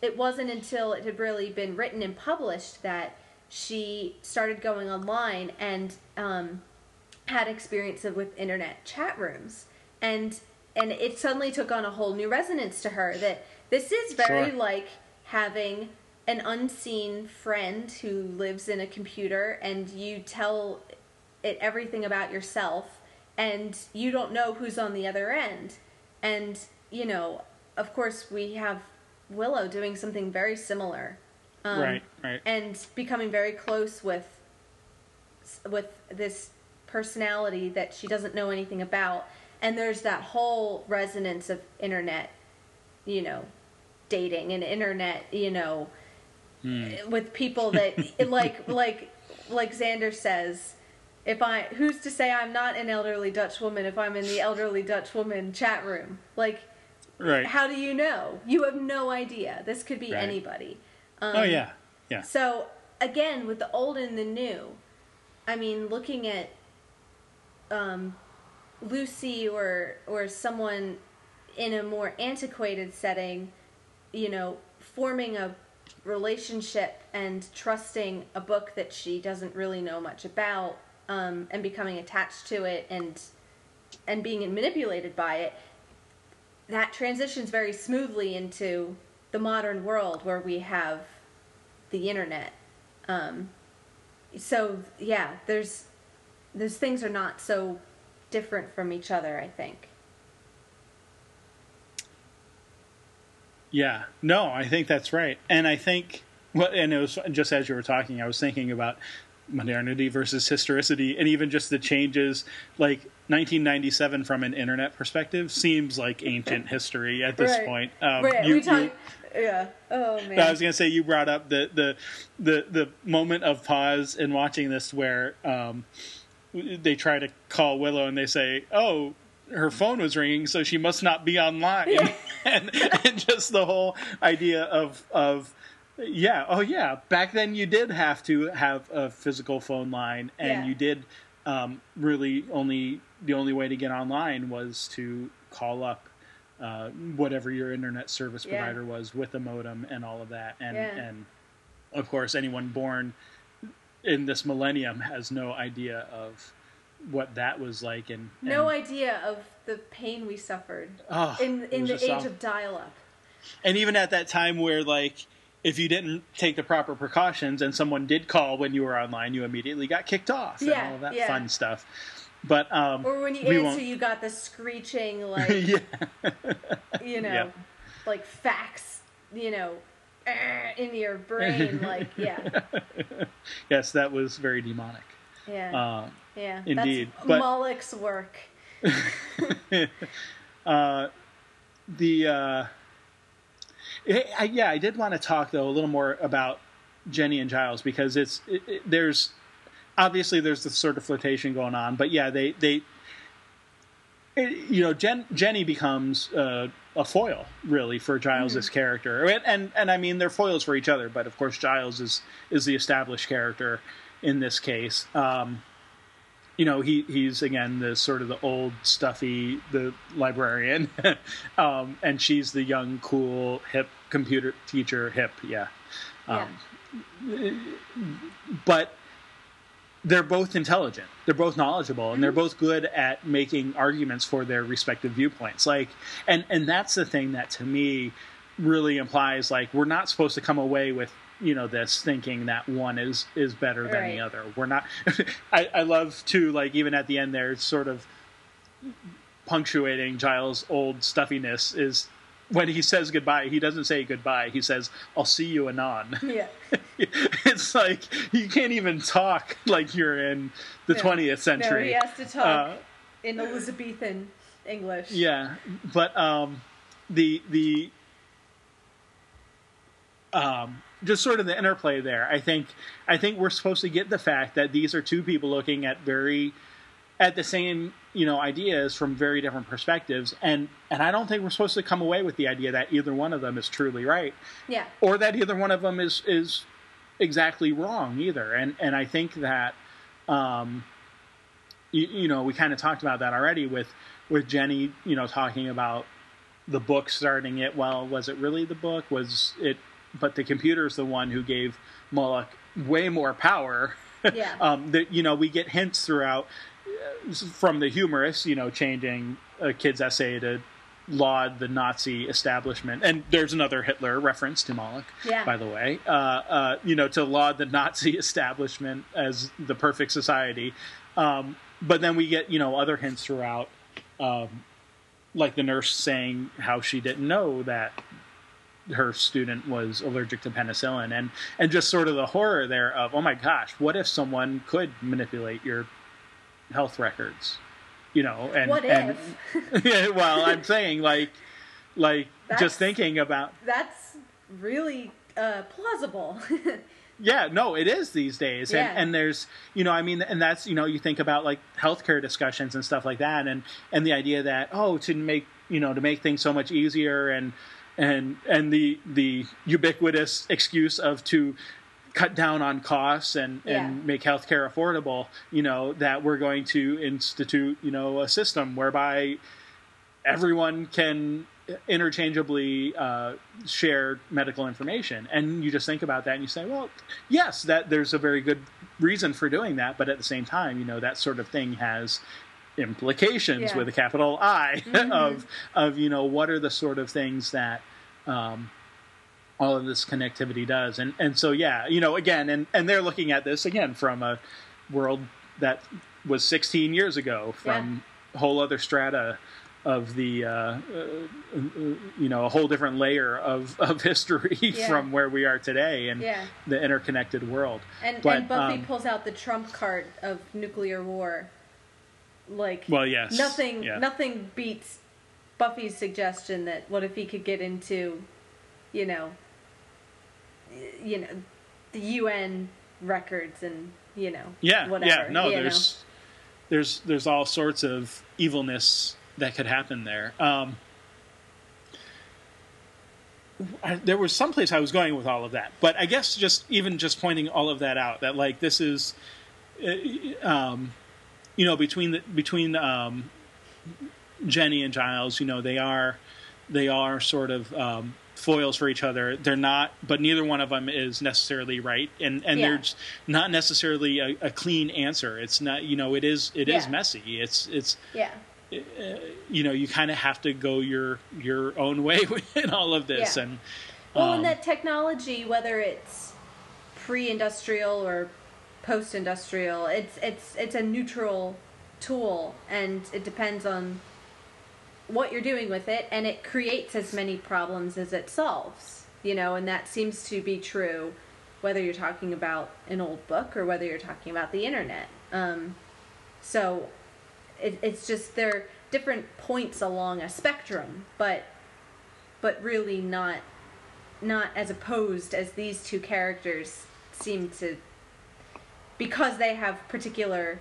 it wasn't until it had really been written and published that she started going online and um, had experience with internet chat rooms. And and it suddenly took on a whole new resonance to her that this is very Sure. like having an unseen friend who lives in a computer and you tell it everything about yourself and you don't know who's on the other end and you know of course we have willow doing something very similar um, right, right. and becoming very close with with this personality that she doesn't know anything about and there's that whole resonance of internet you know dating and internet you know with people that like like like Xander says if I who's to say I'm not an elderly Dutch woman if I'm in the elderly Dutch woman chat room like Right. how do you know you have no idea this could be Right. anybody um, oh yeah, yeah. so again, with the old and the new, I mean, looking at um, Lucy or or someone in a more antiquated setting, you know, forming a relationship and trusting a book that she doesn't really know much about, um, and becoming attached to it and and being manipulated by it. That transitions very smoothly into the modern world where we have the internet. Um, so yeah, there's those things are not so different from each other. I think. Yeah, no, I think that's right, and I think well, and it was just as you were talking, I was thinking about modernity versus historicity, and even just the changes, like 1997 from an internet perspective, seems like ancient history at this Right. point. Um, right. you- we talk. you- yeah. Oh man. I was gonna say you brought up the the the the moment of pause in watching this where um, they try to call Willow and they say, "Oh, her phone was ringing, so she must not be online," and, and just the whole idea of of yeah, oh yeah, back then you did have to have a physical phone line, and Yeah. you did um, really only the only way to get online was to call up uh, whatever your internet service Yeah. provider was with a modem and all of that, and Yeah. and of course anyone born in this millennium has no idea of what that was like, and, no idea of the pain we suffered oh, in in the age awful. of dial-up. and even at that time where like if you didn't take the proper precautions and someone did call when you were online you immediately got kicked off and all that yeah. fun stuff but um Or when you answer, won't- you got the screeching like yeah you know, Yeah. like fax, you know, in your brain. Like yeah, yes that was very demonic yeah, uh, yeah. indeed, That's but- Moloch's work. the uh I, I- yeah i did want to talk though a little more about jenny and giles because it's it, it, there's obviously there's the sort of flirtation going on but yeah they they it- you know Jen, jenny becomes uh, a foil really for giles's character and, and and i mean they're foils for each other but of course giles is is the established character in this case um you know he he's again the sort of the old stuffy the librarian. Um and she's the young cool hip computer teacher hip yeah. Yeah. but they're both intelligent. They're both knowledgeable and they're both good at making arguments for their respective viewpoints. Like and and that's the thing that to me really implies like we're not supposed to come away with you know this thinking that one is is better than Right. the other we're not I, I love to like even at the end there it's sort of punctuating giles old stuffiness is when he says goodbye he doesn't say goodbye he says i'll see you anon Yeah, it's like you can't even talk like you're in the No. 20th no, century he has to talk Uh, in Elizabethan English. yeah but um the the um just sort of the interplay there. I think i think we're supposed to get the fact that these are two people looking at very at the same you know ideas from very different perspectives. And and i don't think we're supposed to come away with the idea that either one of them is truly right. Yeah, or that either one of them is is exactly wrong either. And and i think that um you, you know we kind of talked about that already with with jenny you know talking about the book starting it. Well was it really the book? Was it but the computer's the one who gave moloch way more power Yeah. um that you know we get hints throughout uh, from the humorous you know changing a kid's essay to laud the nazi establishment and there's another hitler reference to moloch Yeah. by the way uh, uh, you know to laud the nazi establishment as the perfect society um, but then we get you know other hints throughout um, like the nurse saying how she didn't know that her student was allergic to penicillin and and just sort of the horror there of oh my gosh what if someone could manipulate your health records you know and What and if? well i'm saying like like That's- just thinking about That's really uh, plausible. yeah no it is these days Yeah. and and there's you know i mean and that's you know you think about like healthcare discussions and stuff like that and and the idea that oh to make you know to make things so much easier and and and the the ubiquitous excuse of to cut down on costs and Yeah. and make healthcare affordable you know that we're going to institute you know a system whereby everyone can interchangeably uh, share medical information and you just think about that and you say well yes that there's a very good reason for doing that but at the same time you know that sort of thing has implications Yeah. with a capital i of of you know what are the sort of things that um, all of this connectivity does and and so yeah you know again and and they're looking at this again from a world that was 16 years ago from whole other strata of the uh, uh, you know a whole different layer of of history Yeah. from where we are today and Yeah. the interconnected world. And, But, and Buffy um, pulls out the trump card of nuclear war. Like Well, yes, nothing yeah. nothing beats Buffy's suggestion that what if he could get into, you know, you know, the UN records and you know, Yeah, whatever. yeah. No, you know? there's there's there's all sorts of evilness that could happen there. Um, I, there was some place I was going with all of that, but I guess just even just pointing all of that out that like this is, uh, um, you know, between the between um, Jenny and Giles, you know, they are they are sort of um, foils for each other. They're not, but neither one of them is necessarily right, and and Yeah. there's not necessarily a, a clean answer. It's not, you know, it is it is Yeah. messy. It's it's yeah. you know you kind of have to go your your own way in all of this, Yeah. and Well, um, and that technology, whether it's pre-industrial or post-industrial, it's it's it's a neutral tool, and it depends on what you're doing with it, and it creates as many problems as it solves. You know, and that seems to be true, whether you're talking about an old book or whether you're talking about the internet. Um, so, it, it's just they're different points along a spectrum, but but really not not as opposed as these two characters seem to because they have particular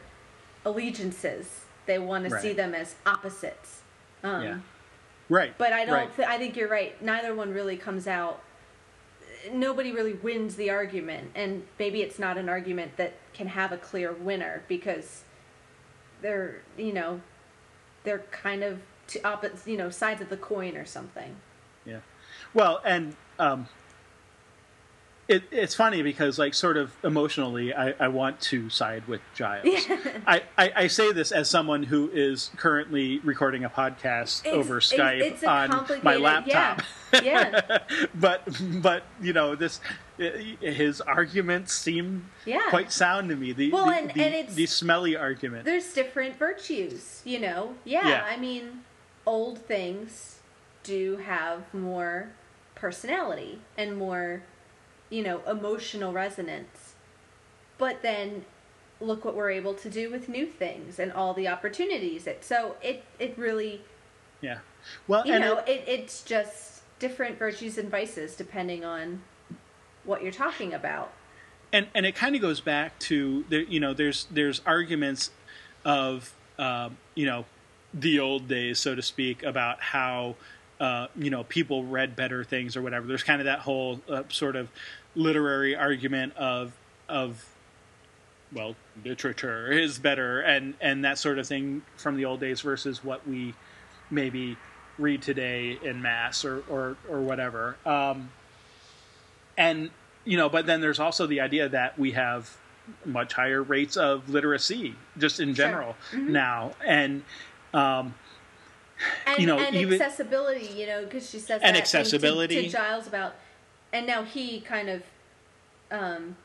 allegiances they want to see them as opposites um, yeah, right. but i don't right. thi- i think you're right neither one really comes out nobody really wins the argument and maybe it's not an argument that can have a clear winner because they're you know they're kind of opposite you know sides of the coin or something Yeah. Well, and um, it, it's funny because, like, sort of emotionally, I, I want to side with Giles. I, I, I say this as someone who is currently recording a podcast It's- over Skype it's a on my laptop. yeah, yeah. but but you know this his arguments seem Yeah. quite sound to me. The Well, the, and- the, and it's- the smelly argument. there's different virtues, you know. Yeah, Yeah. I mean, old things do have more personality and more, you know, emotional resonance. But then look what we're able to do with new things and all the opportunities. It so it it really, Yeah. Well, you know, it- it, it's just different virtues and vices depending on what you're talking about. and and it kind of goes back to there you know there's there's arguments of um, you know the old days so to speak about how uh, you know people read better things or whatever there's kind of that whole uh, sort of literary argument of of well literature is better and and that sort of thing from the old days versus what we maybe read today in mass or or or whatever. Um, and you know but then there's also the idea that we have much higher rates of literacy just in general now. And um and, you know, and even- accessibility, you know, because she says And accessibility. to, to Giles about, and now he kind of um,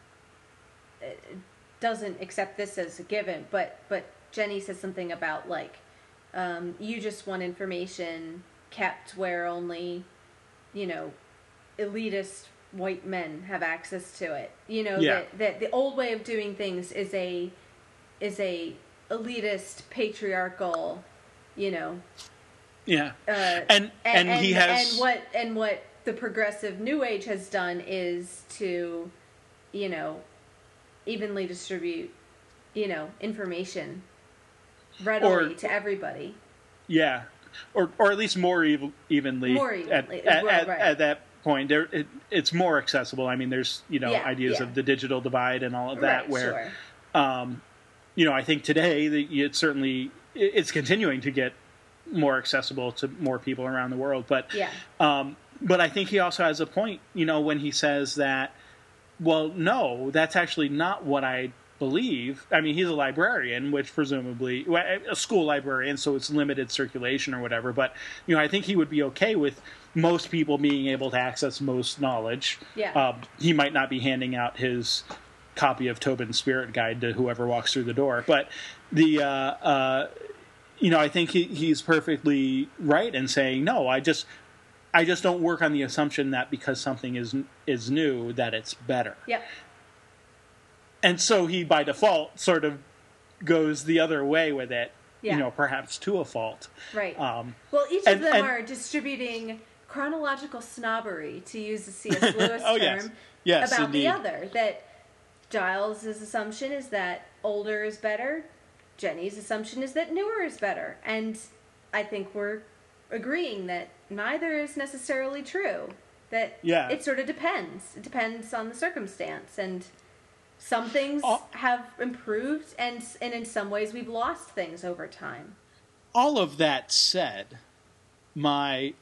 doesn't accept this as a given, but but Jenny says something about like um, you just want information kept where only you know elitist white men have access to it. You know Yeah. that that the old way of doing things is a is a elitist patriarchal, you know, yeah uh, and, and he has and what and what the progressive new age has done is to you know evenly distribute you know information readily Or- to everybody Yeah, or or at least more ev- evenly. More at, evenly, at, well, at, right. at that point. There, it, it's more accessible. I mean, there's you know Yeah, ideas yeah. of the digital divide and all of that, right where sure um, you know I think today that it's certainly it's continuing to get more accessible to more people around the world. But yeah um, but I think he also has a point, you know, when he says that, well, no, that's actually not what I believe. I mean, he's a librarian, which presumably, a school librarian, so it's limited circulation or whatever. But, you know, I think he would be okay with most people being able to access most knowledge. Yeah. Um, he might not be handing out his copy of Tobin's Spirit Guide to whoever walks through the door. But the, uh, uh, you know, I think he, he's perfectly right in saying no. I just I just don't work on the assumption that because something is is new that it's better. Yep. And so he by default sort of goes the other way with it. Yeah. You know, perhaps to a fault. Right. Um, well, each and- of them and- are distributing chronological snobbery, to use the C.S. Lewis Oh, term, yes. Yes, about indeed. the other. That Giles' assumption is that older is better. Jenny's assumption is that newer is better. And I think we're agreeing that neither is necessarily true. That Yeah. it sort of depends. It depends on the circumstance. And some things All- have improved, and, and in some ways we've lost things over time. all of that said, my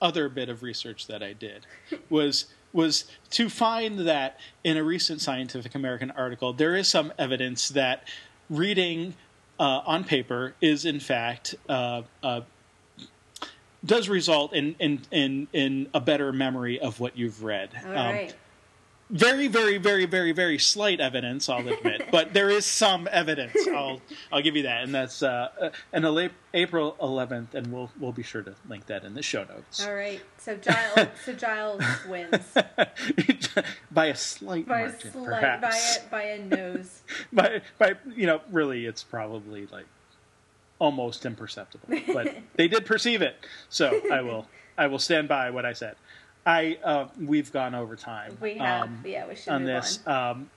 other bit of research that I did was was to find that in a recent Scientific American article there is some evidence that reading uh, on paper is in fact uh, uh, does result in, in in in a better memory of what you've read. All Um, right. very, very, very, very, very slight evidence, I'll admit, but there is some evidence. I'll I'll give you that, and that's uh, uh, an April 11th, and we'll we'll be sure to link that in the show notes All right. So Giles, so Giles wins by a slight by a margin, slight, perhaps. by a by a nose. by by you know, really, it's probably like almost imperceptible, but they did perceive it, so I will I will stand by what I said. I uh, we've gone over time. We have, Um, yeah, we should on this. on. Um,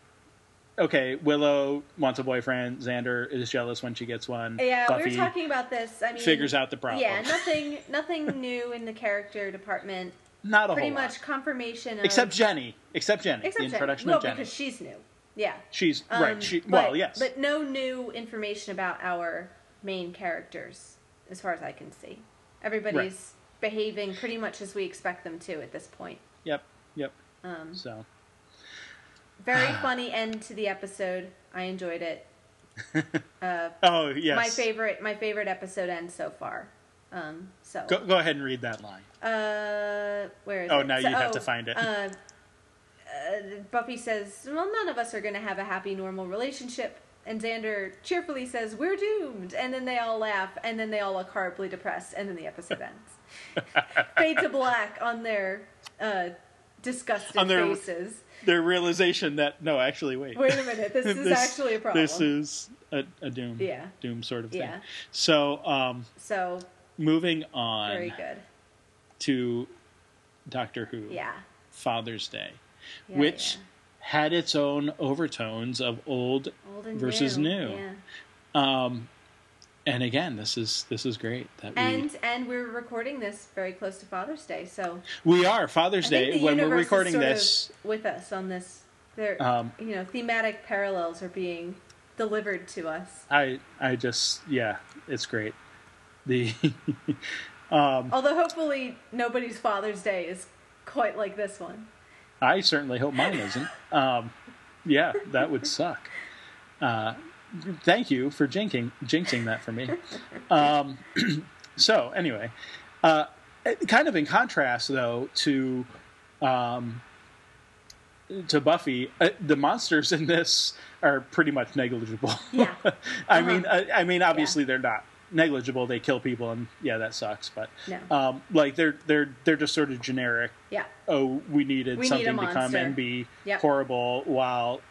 okay, Willow wants a boyfriend. Xander is jealous when she gets one. Yeah, Buffy we were talking about this. I mean, figures out the problem. Yeah, nothing, nothing new in the character department. Not a Pretty whole much lot. confirmation of Except Jenny. Except Jenny. except the introduction well, of Jenny. because she's new. Yeah, She's Um, right. She but, well, yes. but no new information about our main characters, as far as I can see. Everybody's behaving pretty much as we expect them to at this point. Yep. Yep. Um, So very funny end to the episode. I enjoyed it. Uh, Oh yes. my favorite, my favorite episode end so far. Um, so Go, go ahead and read that line. Uh, where is Oh, it? now So- you have to find it. Uh, uh, Buffy says, "Well, none of us are going to have a happy, normal relationship." And Xander cheerfully says, "We're doomed." And then they all laugh, and then they all look horribly depressed, and then the episode ends. Fade to black on their uh, disgusted On their- faces. Their realization that no, actually, wait. Wait a minute, this is actually a problem. This is a, a doom. Yeah. Doom sort of thing. Yeah. So um, So moving on very good. to Doctor Who. Yeah. Father's Day, Yeah, which yeah. Had its own overtones of old Old versus new. Yeah. Um, and again, this is this is great that we And and we're recording this very close to Father's Day, so we are Father's Day the when we're recording this. with us on this. There, Um, you know, thematic parallels are being delivered to us. I I just yeah, it's great. The um, Although hopefully nobody's Father's Day is quite like this one. I certainly hope mine isn't. Um, yeah, that would suck. Uh, thank you for jinxing jinxing that for me. Um, so anyway, uh, kind of in contrast though to um, to Buffy, uh, the monsters in this are pretty much negligible. Yeah. I Uh-huh. mean, I, I mean, obviously they're not negligible. They kill people, and yeah, that sucks. But No. um, like they're they're they're just sort of generic Yeah. oh, we needed We something a to come and be Yep. horrible while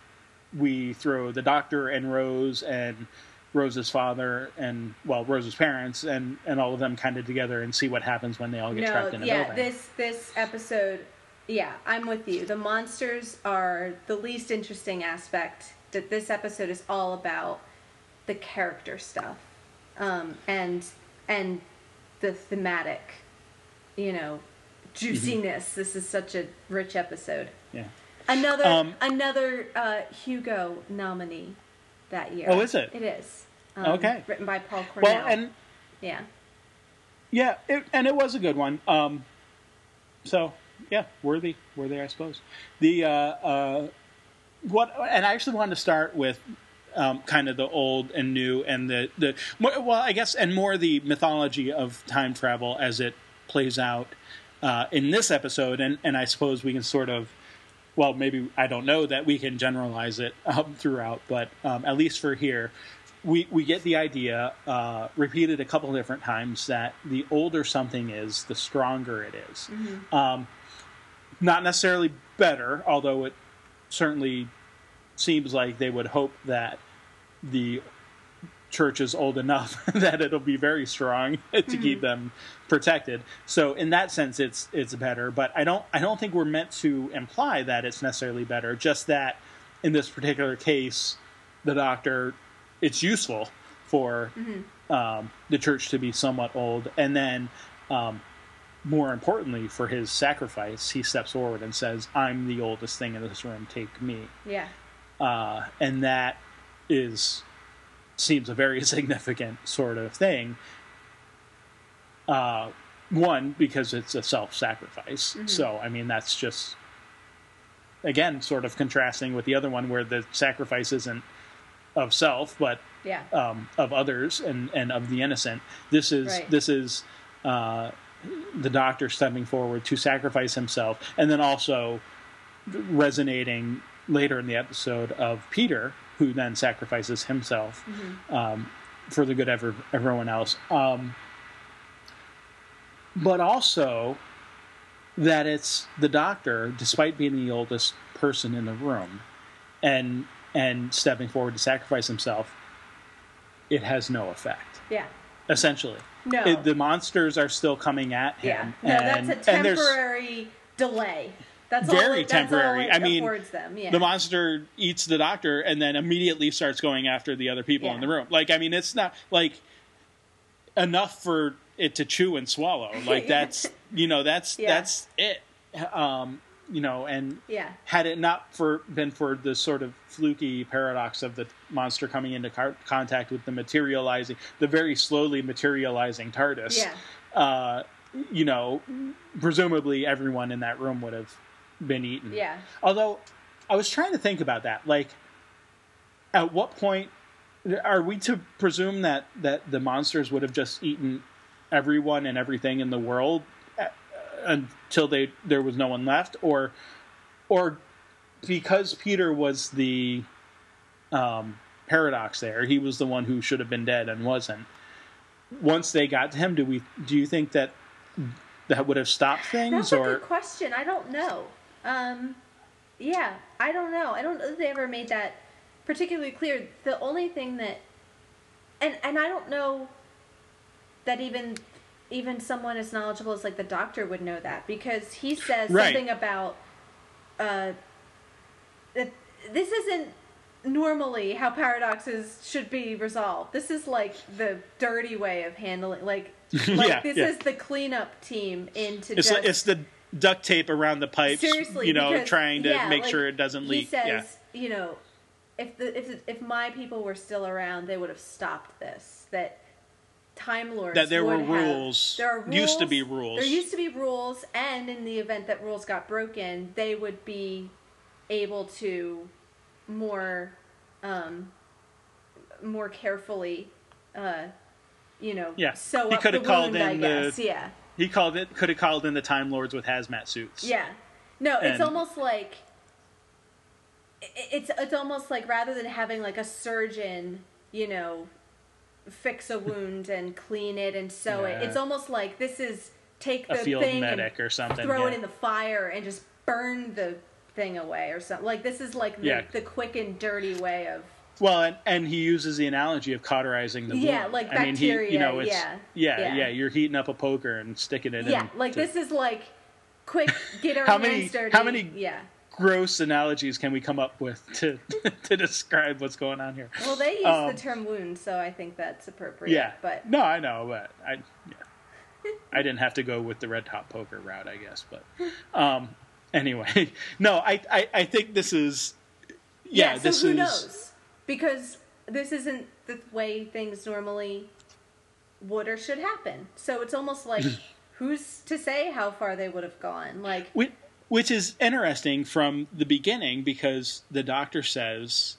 we throw the doctor and Rose and Rose's father and well Rose's parents and and all of them kind of together and see what happens when they all get No, trapped in a yeah, building. this this episode, yeah, I'm with you. The monsters are the least interesting aspect. That this episode is all about the character stuff, um, and and the thematic, you know, juiciness. Mm-hmm. This is such a rich episode. yeah. Another Um, another uh, Hugo nominee that year. Oh, is it? It is. Um, Okay. Written by Paul Cornell. Well, and yeah. yeah, it, and it was a good one. Um, so yeah, worthy, worthy, I suppose. The uh, uh, what, and I actually wanted to start with um, kind of the old and new, and the the more, well, I guess, and more the mythology of time travel as it plays out uh, in this episode, and and I suppose we can sort of. Well, maybe I don't know that we can generalize it um, throughout, but um, at least for here, we we get the idea uh, repeated a couple different times that the older something is, the stronger it is. Um, not necessarily better, although it certainly seems like they would hope that the church is old enough that it'll be very strong to keep them protected. So in that sense, it's it's better. But I don't I don't think we're meant to imply that it's necessarily better. Just that in this particular case, the doctor, it's useful for um, the church to be somewhat old, and then. Um, more importantly, for his sacrifice, he steps forward and says, "I'm the oldest thing in this room. Take me." Yeah. uh, and that is seems a very significant sort of thing. Uh, one because it's a self-sacrifice, so I mean that's just again sort of contrasting with the other one where the sacrifice isn't of self but Yeah. um, of others and, and of the innocent. This is Right. this is uh, the doctor stepping forward to sacrifice himself, and then also resonating later in the episode of Peter, who then sacrifices himself um, for the good of everyone else. Um, but also that it's the doctor, despite being the oldest person in the room, and and stepping forward to sacrifice himself, it has no effect. yeah. Essentially, No. It- the monsters are still coming at him. Yeah. No, and, that's a temporary delay. That's Very all temporary. I mean, them. Yeah. the monster eats the doctor and then immediately starts going after the other people in the room. Like, I mean, it's not like enough for it to chew and swallow. Like that's you know that's Yeah. that's it. Um, you know, and yeah. had it not for been for the sort of fluky paradox of the monster coming into car- contact with the materializing, the very slowly materializing TARDIS, Yeah. uh, you know, presumably everyone in that room would have been eaten. Yeah. Although I was trying to think about that, like, at what point are we to presume that that the monsters would have just eaten everyone and everything in the world uh, until they there was no one left, or or because Peter was the um, paradox there, he was the one who should have been dead and wasn't. Once they got to him, do we do you think that that would have stopped things, That's a or good question. I don't know. Um, yeah, I don't know. I don't know if they ever made that particularly clear. The only thing that, and and I don't know that even even someone as knowledgeable as like the doctor would know that because he says Right. something about uh, that this isn't normally how paradoxes should be resolved. This is like the dirty way of handling like. Like Yeah, this yeah. is the cleanup team into it's just like, it's the duct tape around the pipes, seriously you know, because- trying to yeah, make like, sure it doesn't leak. He says, yeah. you know, if the if if my people were still around, they would have stopped this. That Time Lords That there were have- rules. There are rules. Used to be rules. There used to be rules, and in the event that rules got broken, they would be able to more um, more carefully. Uh, you know, Yeah. sew He up could the have called wound, I in the- guess. Yeah. He called it could have called in the Time Lords with hazmat suits. Yeah. No, it's And- almost like it's it's almost like rather than having like a surgeon, you know, fix a wound and clean it and sew it. It's almost like this is take A the field thing medic and or something. throw yeah. it in the fire and just burn the thing away or something. Like this is like the, Yeah. the quick and dirty way of Well, and, and he uses the analogy of cauterizing the wound. Yeah, like I mean, he, you bacteria, know, it's, yeah, yeah, yeah. yeah, You're heating up a poker and sticking it in. yeah, like to- this is like quick get our How many- dirty. how many- Yeah. gross analogies can we come up with to to describe what's going on here? Well, they use Um, the term wound, so I think that's appropriate. Yeah, but no, I know, but I yeah. I didn't have to go with the red hot poker route, I guess. But um, anyway, no, I, I I think this is yeah, so this who is knows? Because this isn't the way things normally would or should happen. So it's almost like who's to say how far they would have gone? Like Which, which is interesting from the beginning because the doctor says,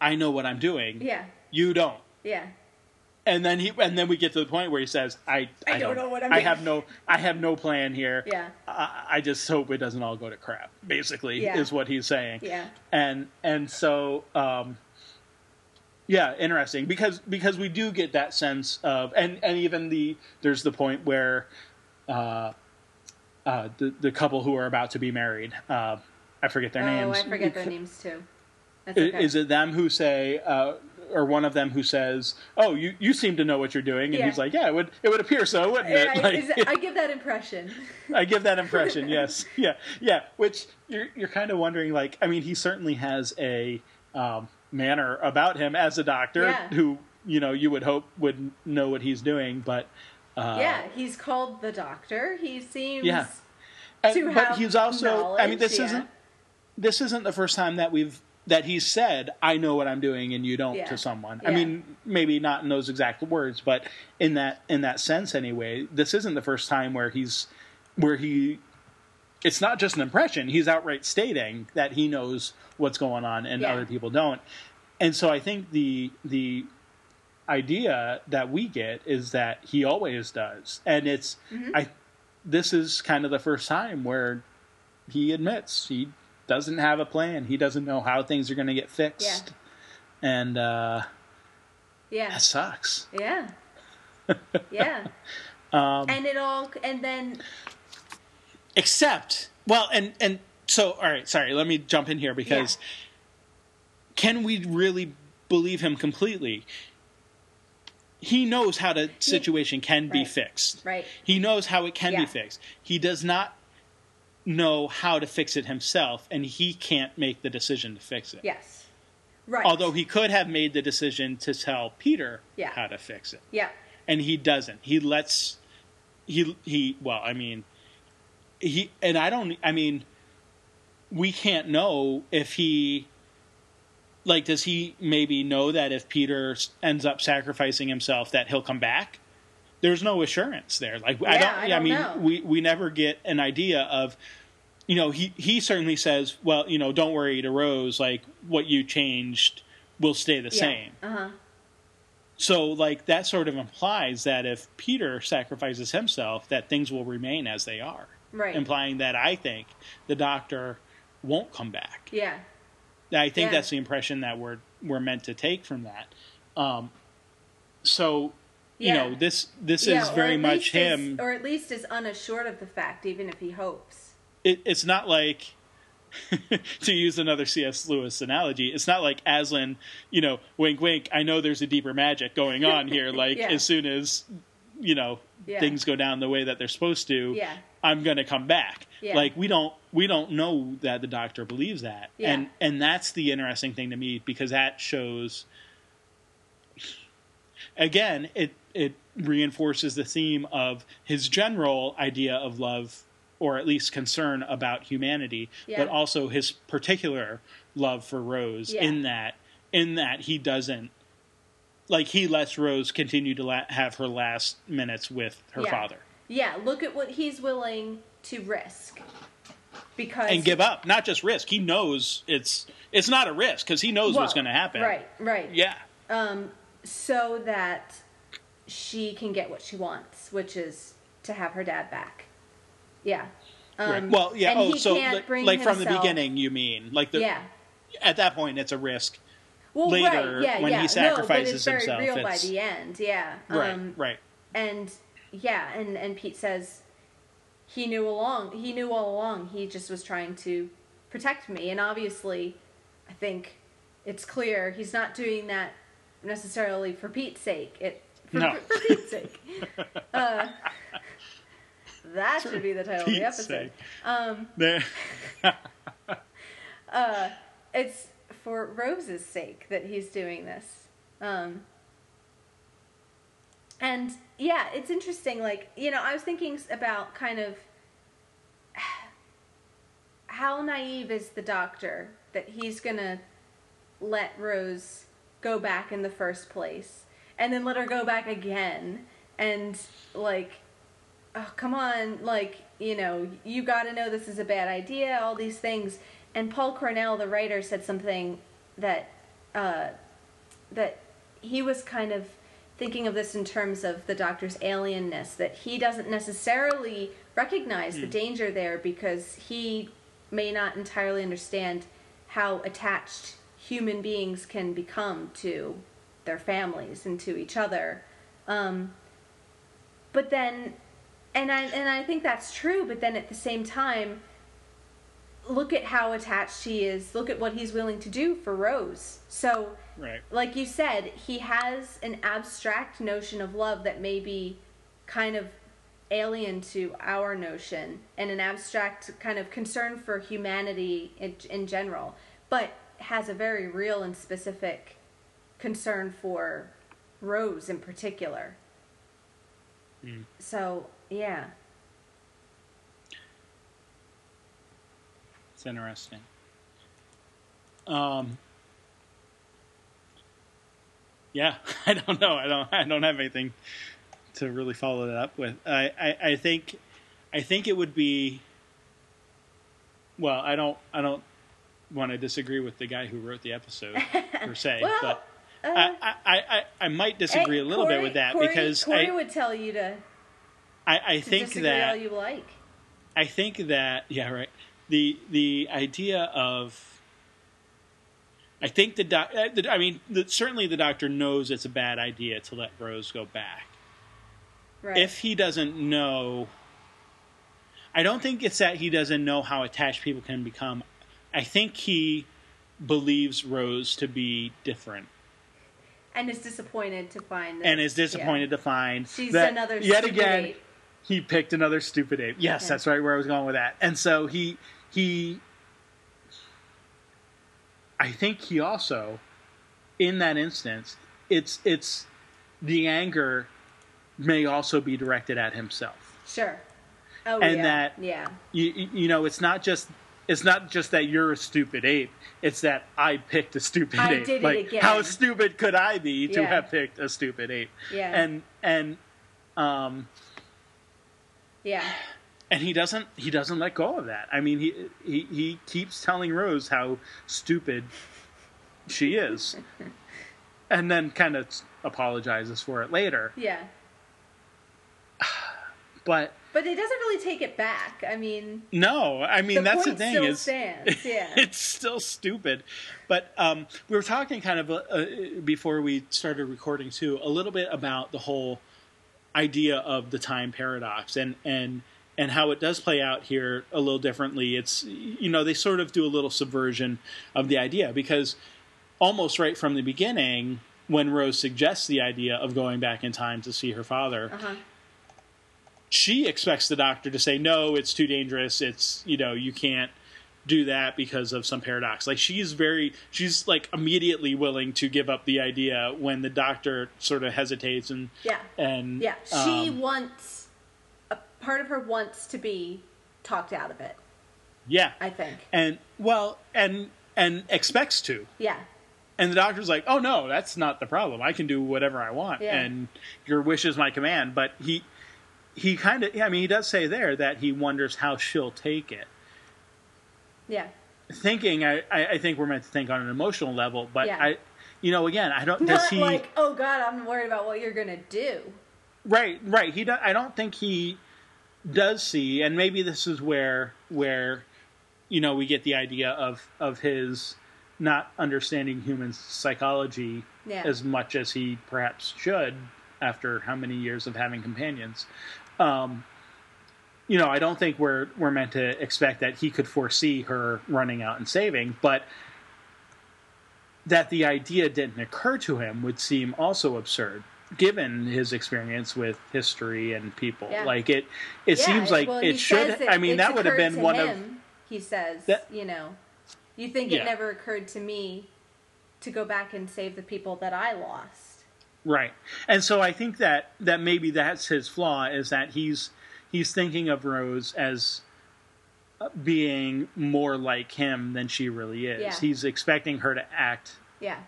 "I know what I'm doing. yeah, You don't." yeah, And then he, and then we get to the point where he says, "I, I don't know what I'm I doing." have no, I have no plan here. yeah, I, I just hope it doesn't all go to crap." Basically, Yeah. is what he's saying. yeah, And and so, um, Yeah, interesting because because we do get that sense of and and even the there's the point where uh, uh, the the couple who are about to be married uh, I forget their oh, names. I forget their names too. Okay. Is it them who say, uh, or one of them who says, "Oh, you, you seem to know what you're doing," and Yeah. he's like, "Yeah, it would it would appear so, wouldn't Yeah, it?" I, Like, I give that impression. I give that impression. Yes, yeah, yeah. Which you're you're kind of wondering, like, I mean, he certainly has a um, manner about him as a doctor Yeah. who you know you would hope would know what he's doing, but uh, yeah, he's called the doctor. He seems. Yeah. and- but he's also. I mean, this yeah. isn't this isn't the first time that we've that he said i know what i'm doing and you don't Yeah. to someone i mean maybe not in those exact words but in that in that sense anyway this isn't the first time where he's where he it's not just an impression he's outright stating that he knows what's going on and Yeah. other people don't and so i think the the idea that we get is that he always does and it's Mm-hmm. i this is kind of the first time where he admits he doesn't have a plan. He doesn't know how things are going to get fixed. And uh, Yeah. that sucks. Yeah. Yeah. Um, and it all, and then, except, well, and and so, all right, sorry, let me jump in here because can we really believe him completely? He knows how the situation can be Right. fixed. right. He knows how it can Yeah. be fixed. He does not know how to fix it himself, and he can't make the decision to fix it. Yes. Right. Although he could have made the decision to tell Peter Yeah. how to fix it, Yeah. and he doesn't. He lets he he. Well, I mean, he and I don't. I mean, we can't know if he. Like, does he maybe know that if Peter ends up sacrificing himself, that he'll come back? There's no assurance there. Like, I don't. I I, don't mean, know. we we never get an idea of you know, he he certainly says, "Well, you know, don't worry to Rose. Like what you changed will stay the Yeah. same." Uh huh. So, like that sort of implies that if Peter sacrifices himself, that things will remain as they are, Right. implying that I think the Doctor won't come back. yeah. I think Yeah. that's the impression that we're we're meant to take from that. Um, so, you Yeah. know, this this yeah, is very much least is- him. or at least is unassured of the fact, even if he hopes. it, it's not like to use another C.S. Lewis analogy, it's not like Aslan, you know, wink, wink. I know there's a deeper magic going on here. Like Yeah. as soon as you know things go down the way that they're supposed to, Yeah. I'm going to come back. Like we don't we don't know that the Doctor believes that, and and that's the interesting thing to me because that shows. Again, it it reinforces the theme of his general idea of love, or at least concern about humanity, Yeah. but also his particular love for Rose. Yeah. In that, in that he doesn't like he lets Rose continue to la- have her last minutes with her Yeah. father Yeah. Look at what he's willing to risk. Because and give up, not just risk. He knows it's it's not a risk because he knows what's going to happen. Right. Right. Yeah. um, so that she can get what she wants, which is to have her dad back. Yeah. Um, right. Well, yeah. Oh, so can't like, like from the beginning, you mean? Like the yeah. at that point, it's a risk. Well, later, right. Yeah. when yeah. he sacrifices no, but it's very himself, real by the end. Yeah. Right. Um, right. and yeah, and and Pete says he knew along. He knew all along. He just was trying to protect me, and obviously, I think it's clear he's not doing that necessarily for Pete's sake. It for, No. for Pete's sake. Uh, that should be the title of the episode. sake. Um, There. uh, it's for Rose's sake that he's doing this. Um, and yeah, it's interesting. Like, you know, I was thinking about kind of how naive is the doctor that he's gonna let Rose go back in the first place and then let her go back again. And like oh come on like you know you got to know this is a bad idea all these things. And paul cornell the writer said something that uh, that he was kind of thinking of this in terms of the doctor's alienness that he doesn't necessarily recognize the danger there because he may not entirely understand how attached human beings can become to their families and to each other. Um, but then, and I and I think that's true. But then at the same time, look at how attached he is. Look at what he's willing to do for Rose. So, Right. like you said, he has an abstract notion of love that may be kind of alien to our notion and an abstract kind of concern for humanity in, in general, but has a very real and specific concern for Rose in particular. Mm. So, yeah. It's interesting. Um, yeah, I don't know. I don't. I don't have anything to really follow that up with. I, I, I think, I think it would be. Well, I don't. I don't want to disagree with the guy who wrote the episode per se, Well, but uh, I, I, I, I might disagree hey, a little Corey- bit with that Corey- because Corey I, would tell you to, I, I to think that all you like. I think that yeah, right. The the idea of I think the doc. uh, I mean, the, certainly the doctor knows it's a bad idea to let Rose go back. Right. If he doesn't know, I don't think it's that he doesn't know how attached people can become. I think he believes Rose to be different and is disappointed to find that, and is disappointed to find She's that another yet again ape. he picked another stupid ape. Yes, Yeah. that's right where I was going with that. And so he he I think he also in that instance it's it's the anger may also be directed at himself. Sure. Oh And yeah. that- yeah. You you know, it's not just it's not just that you're a stupid ape. It's that I picked a stupid I ape. like again. how stupid could I be to Yeah. have picked a stupid ape? Yeah. And and um Yeah. and he doesn't he doesn't let go of that. I mean, he he he keeps telling Rose how stupid she is, and then kind of apologizes for it later. Yeah. But But it doesn't really take it back. I mean, no, I mean the that's the thing still is stands. Yeah. it's still stupid. But um, we were talking kind of uh, uh, before we started recording too a little bit about the whole idea of the time paradox and and and how it does play out here a little differently. It's you know they sort of do a little subversion of the idea because almost right from the beginning when Rose suggests the idea of going back in time to see her father, uh-huh. She expects the doctor to say no it's too dangerous it's you know you can't do that because of some paradox like she's very she's like immediately willing to give up the idea when the doctor sort of hesitates and Yeah. and Yeah. She um, wants a part of her wants to be talked out of it, yeah I think. and well and and expects to Yeah. and the doctor's like oh no that's not the problem i can do whatever i want Yeah. and your wish is my command but he he kind of yeah, i mean he does say there that he wonders how she'll take it Yeah. thinking I, I, think we're meant to think on an emotional level but Yeah. i you know again i don't does Not he like, oh god, I'm worried about what you're gonna do. right right he do, i don't think he does see and maybe this is where where you know we get the idea of of his not understanding human psychology Yeah. as much as he perhaps should after how many years of having companions um you know, I don't think we're we're meant to expect that he could foresee her running out and saving, but that the idea didn't occur to him would seem also absurd given his experience with history and people. Yeah. Like it it Yeah, seems like well, it should says I mean that would have been one of he says, That- you know, you think Yeah. it never occurred to me to go back and save the people that I lost. Right. And so I think that that maybe that's his flaw is that he's he's thinking of Rose as uh, being more like him than she really is. Yeah. He's expecting her to act Yeah.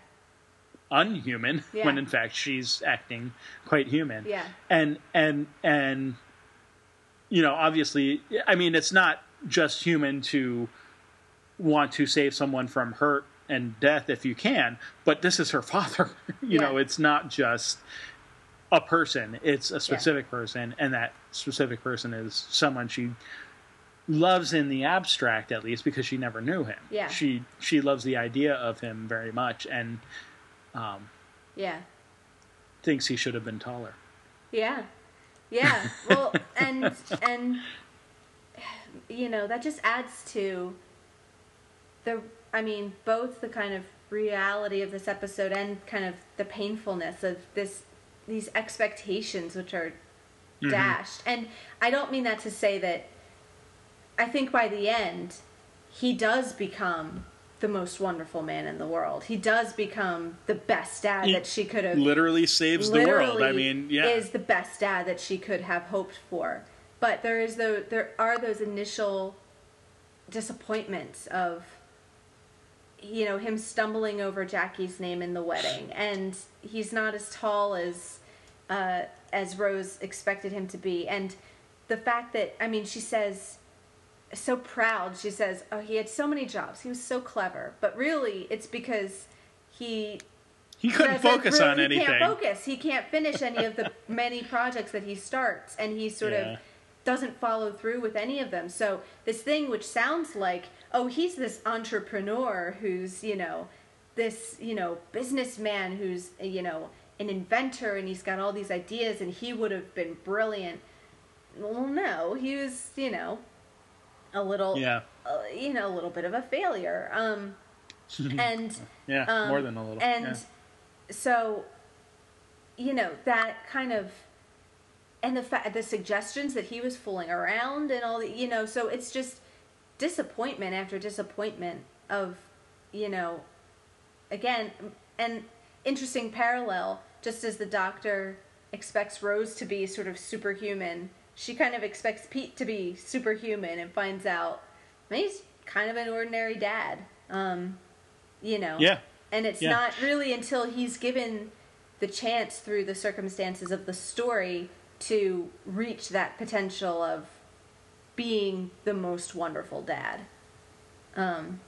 unhuman Yeah. when in fact she's acting quite human. Yeah. And and and you know, obviously I mean it's not just human to want to save someone from hurt and death if you can, but this is her father. you know, it's not just a person, it's a specific person and that specific person is someone she loves in the abstract at least because she never knew him. Yeah. She she loves the idea of him very much and um Yeah. thinks he should have been taller. Yeah. Yeah. Well, and and you know, that just adds to the I mean, both the kind of reality of this episode and kind of the painfulness of this these expectations which are Mm-hmm. dashed. And I don't mean that to say that I think by the end he does become the most wonderful man in the world. He does become the best dad He that she could have Literally saves the world. I mean, yeah. is the best dad that she could have hoped for. But there is though there are those initial disappointments of you know him stumbling over Jackie's name in the wedding, and he's not as tall as uh, as Rose expected him to be, and the fact that I mean she says so proud she says oh he had so many jobs he was so clever but really it's because he he couldn't focus really- on he anything. He can't focus. He can't finish any of the many projects that he starts, and he sort Yeah. of doesn't follow through with any of them. So this thing, which sounds like, oh, he's this entrepreneur who's you know, this you know businessman who's you know an inventor, and he's got all these ideas, and he would have been brilliant. Well, no, he was you know a little Yeah. uh, you know a little bit of a failure. Um, and Yeah, um, more than a little. And yeah. so, you know, that kind of, and the fa- the suggestions that he was fooling around and all the, you know, so it's just disappointment after disappointment of, you know, again, an interesting parallel. Just as the doctor expects Rose to be sort of superhuman, she kind of expects Pete to be superhuman and finds out he's kind of an ordinary dad. Um, you know. Yeah. And it's Yeah. not really until he's given the chance through the circumstances of the story to reach that potential of being the most wonderful dad. Um,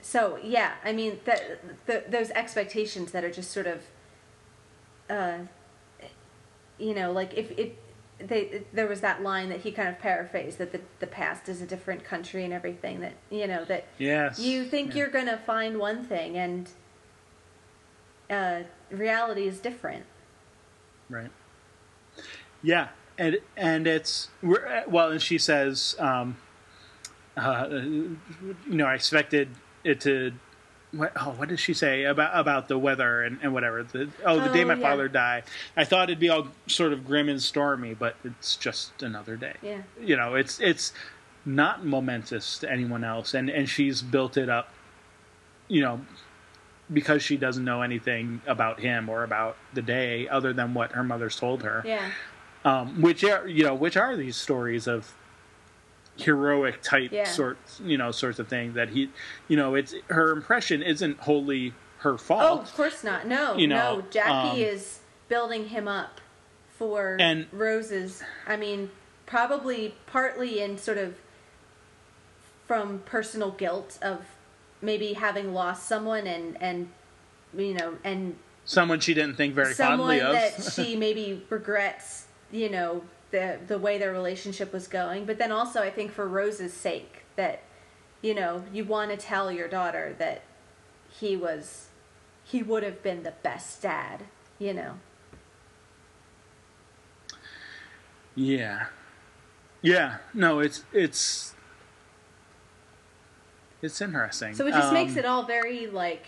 so yeah, I mean that the, those expectations that are just sort of, uh, you know, like if if they there was that line that he kind of paraphrased that the the past is a different country and everything that you know that Yes. you think Yeah. you're gonna find one thing and uh, reality is different. Right. Yeah, and and it's well, and she says, um, uh, you know, I expected it to. What, oh, what did she say about about the weather and, and whatever? The, oh, the day Oh, my yeah. father died. I thought it'd be all sort of grim and stormy, but it's just another day. Yeah. You know, it's it's not momentous to anyone else, and and she's built it up. You know, because she doesn't know anything about him or about the day other than what her mother's told her Yeah. Um, which are you know which are these stories of heroic type Yeah. sorts you know sorts of thing that he you know it's her impression isn't wholly her fault. Oh, of course not. No, You know, no. Jackie um, is building him up for And- Rose's. I mean, probably partly in sort of from personal guilt of maybe having lost someone and and you know and someone she didn't think very someone fondly of that she maybe regrets. You know the the way their relationship was going, but then also I think for Rose's sake that you know you want to tell your daughter that he was he would have been the best dad. You know. yeah yeah no it's it's it's interesting So it just makes Um, it all very like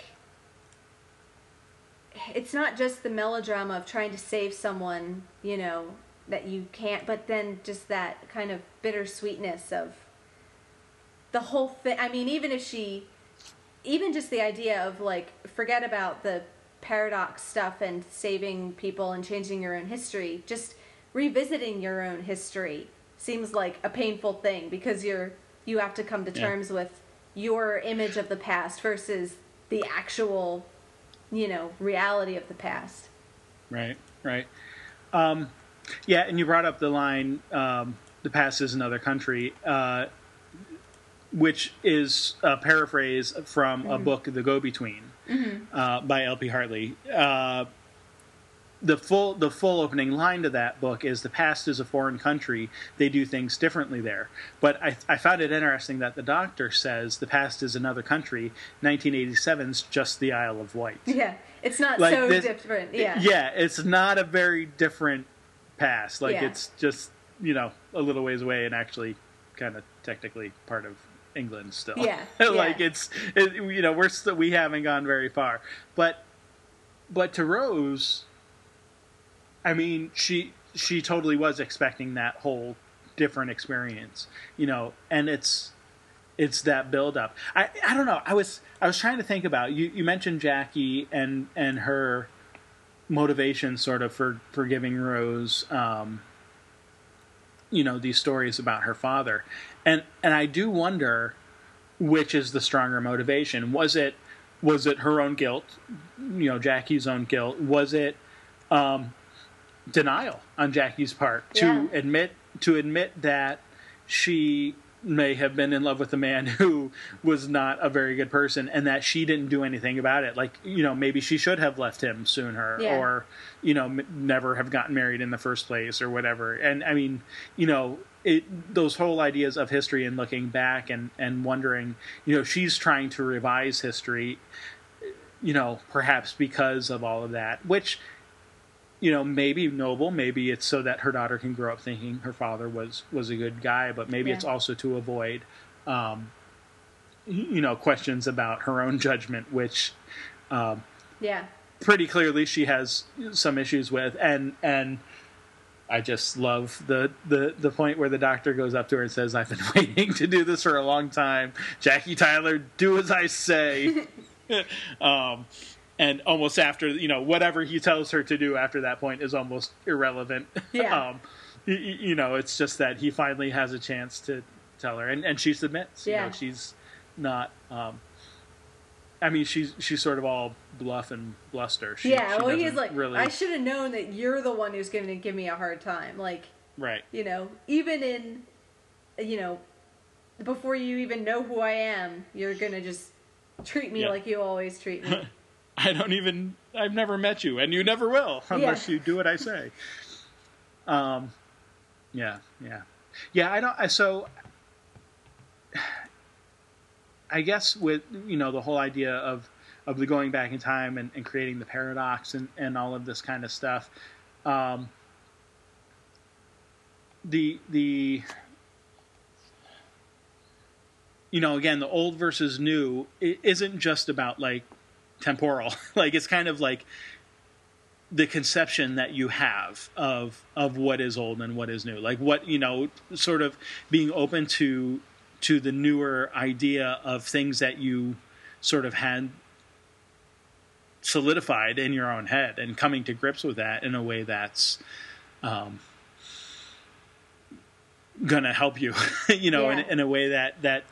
it's not just the melodrama of trying to save someone, you know, that you can't, but then just that kind of bittersweetness of the whole thing. I mean, even if she, even just the idea of like, forget about the paradox stuff and saving people and changing your own history, just revisiting your own history seems like a painful thing because you're you have to come to Yeah. terms with your image of the past versus the actual you know reality of the past Right, right. Um, yeah, and you brought up the line, um, "The past is another country," uh, which is a paraphrase from a book, "The Go Between," uh, by L.P. Hartley. Uh, the full the full opening line to that book is the past is a foreign country. They do things differently there. But I, I found it interesting that the doctor says the past is another country. 1987's just the Isle of Wight. Yeah, it's not Like so this- different. Yeah. Yeah, it's not a very different past. Like Yeah. it's just you know a little ways away and actually kind of technically part of England still. Yeah, like yeah. it's it, you know we're still, we haven't gone very far, but but to Rose, I mean she she totally was expecting that whole different experience, you know, and it's it's that build up. I I don't know. I was I was trying to think about you. You mentioned Jackie and and her motivation, sort of for for giving Rose, um, you know, these stories about her father, and and I do wonder which is the stronger motivation. Was it was it her own guilt, you know, Jackie's own guilt? Was it um, denial on Jackie's part to Yeah. admit to admit that she may have been in love with a man who was not a very good person and that she didn't do anything about it like you know maybe she should have left him sooner Yeah. or you know m- never have gotten married in the first place or whatever and i mean you know it those whole ideas of history and looking back and and wondering you know she's trying to revise history you know perhaps because of all of that which you know, maybe noble, maybe it's so that her daughter can grow up thinking her father was was a good guy, but maybe Yeah. it's also to avoid, um, you know, questions about her own judgment, which um, Yeah. pretty clearly she has some issues with, and and I just love the the the point where the doctor goes up to her and says, "I've been waiting to do this for a long time, Jackie Tyler, do as I say." um, and almost after you know whatever he tells her to do after that point is almost irrelevant. Yeah. um, y- y- you know, it's just that he finally has a chance to tell her, and, and she submits. You Yeah. know, she's not. Um, I mean, she's she's sort of all bluff and bluster. She, yeah. she well, he's like, really I should have known that you're the one who's going to give me a hard time. Like, right. you know, even in, you know, before you even know who I am, you're going to just treat me Yeah. like you always treat me. I don't even. I've never met you, and you never will unless Yeah. you do what I say. Um, yeah, yeah, yeah. I don't. I, so, I guess with you know the whole idea of of the going back in time and, and creating the paradox and and all of this kind of stuff. Um, the the you know again the old versus new isn't just about like temporal. Like it's kind of like the conception that you have of of what is old and what is new. Like what you know sort of being open to to the newer idea of things that you sort of had solidified in your own head and coming to grips with that in a way that's um, gonna help you you know in, in a way that that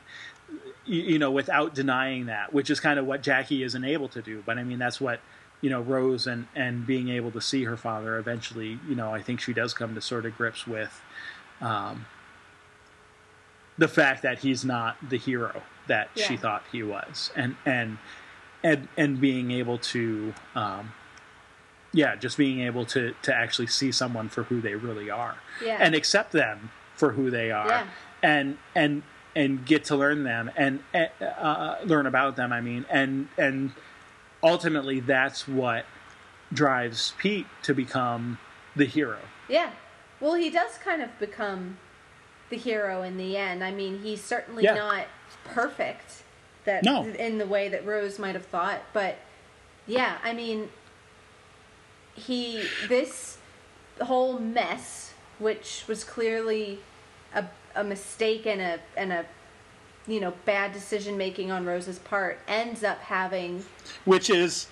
you, know without denying that which is kind of what jackie isn't able to do but i mean that's what you know rose and and being able to see her father eventually you know i think she does come to sort of grips with um the fact that he's not the hero that she thought he was and and and and being able to um yeah just being able to to actually see someone for who they really are Yeah. and accept them for who they are Yeah. and and and get to learn them and uh, learn about them i mean and and ultimately that's what drives pete to become the hero Yeah. Well, he does kind of become the hero in the end. I mean, he's certainly Yeah. not perfect that No. in the way that Rose might have thought, but yeah, I mean, he this whole mess, which was clearly a a mistake and a and a you know bad decision making on Rose's part, ends up having which is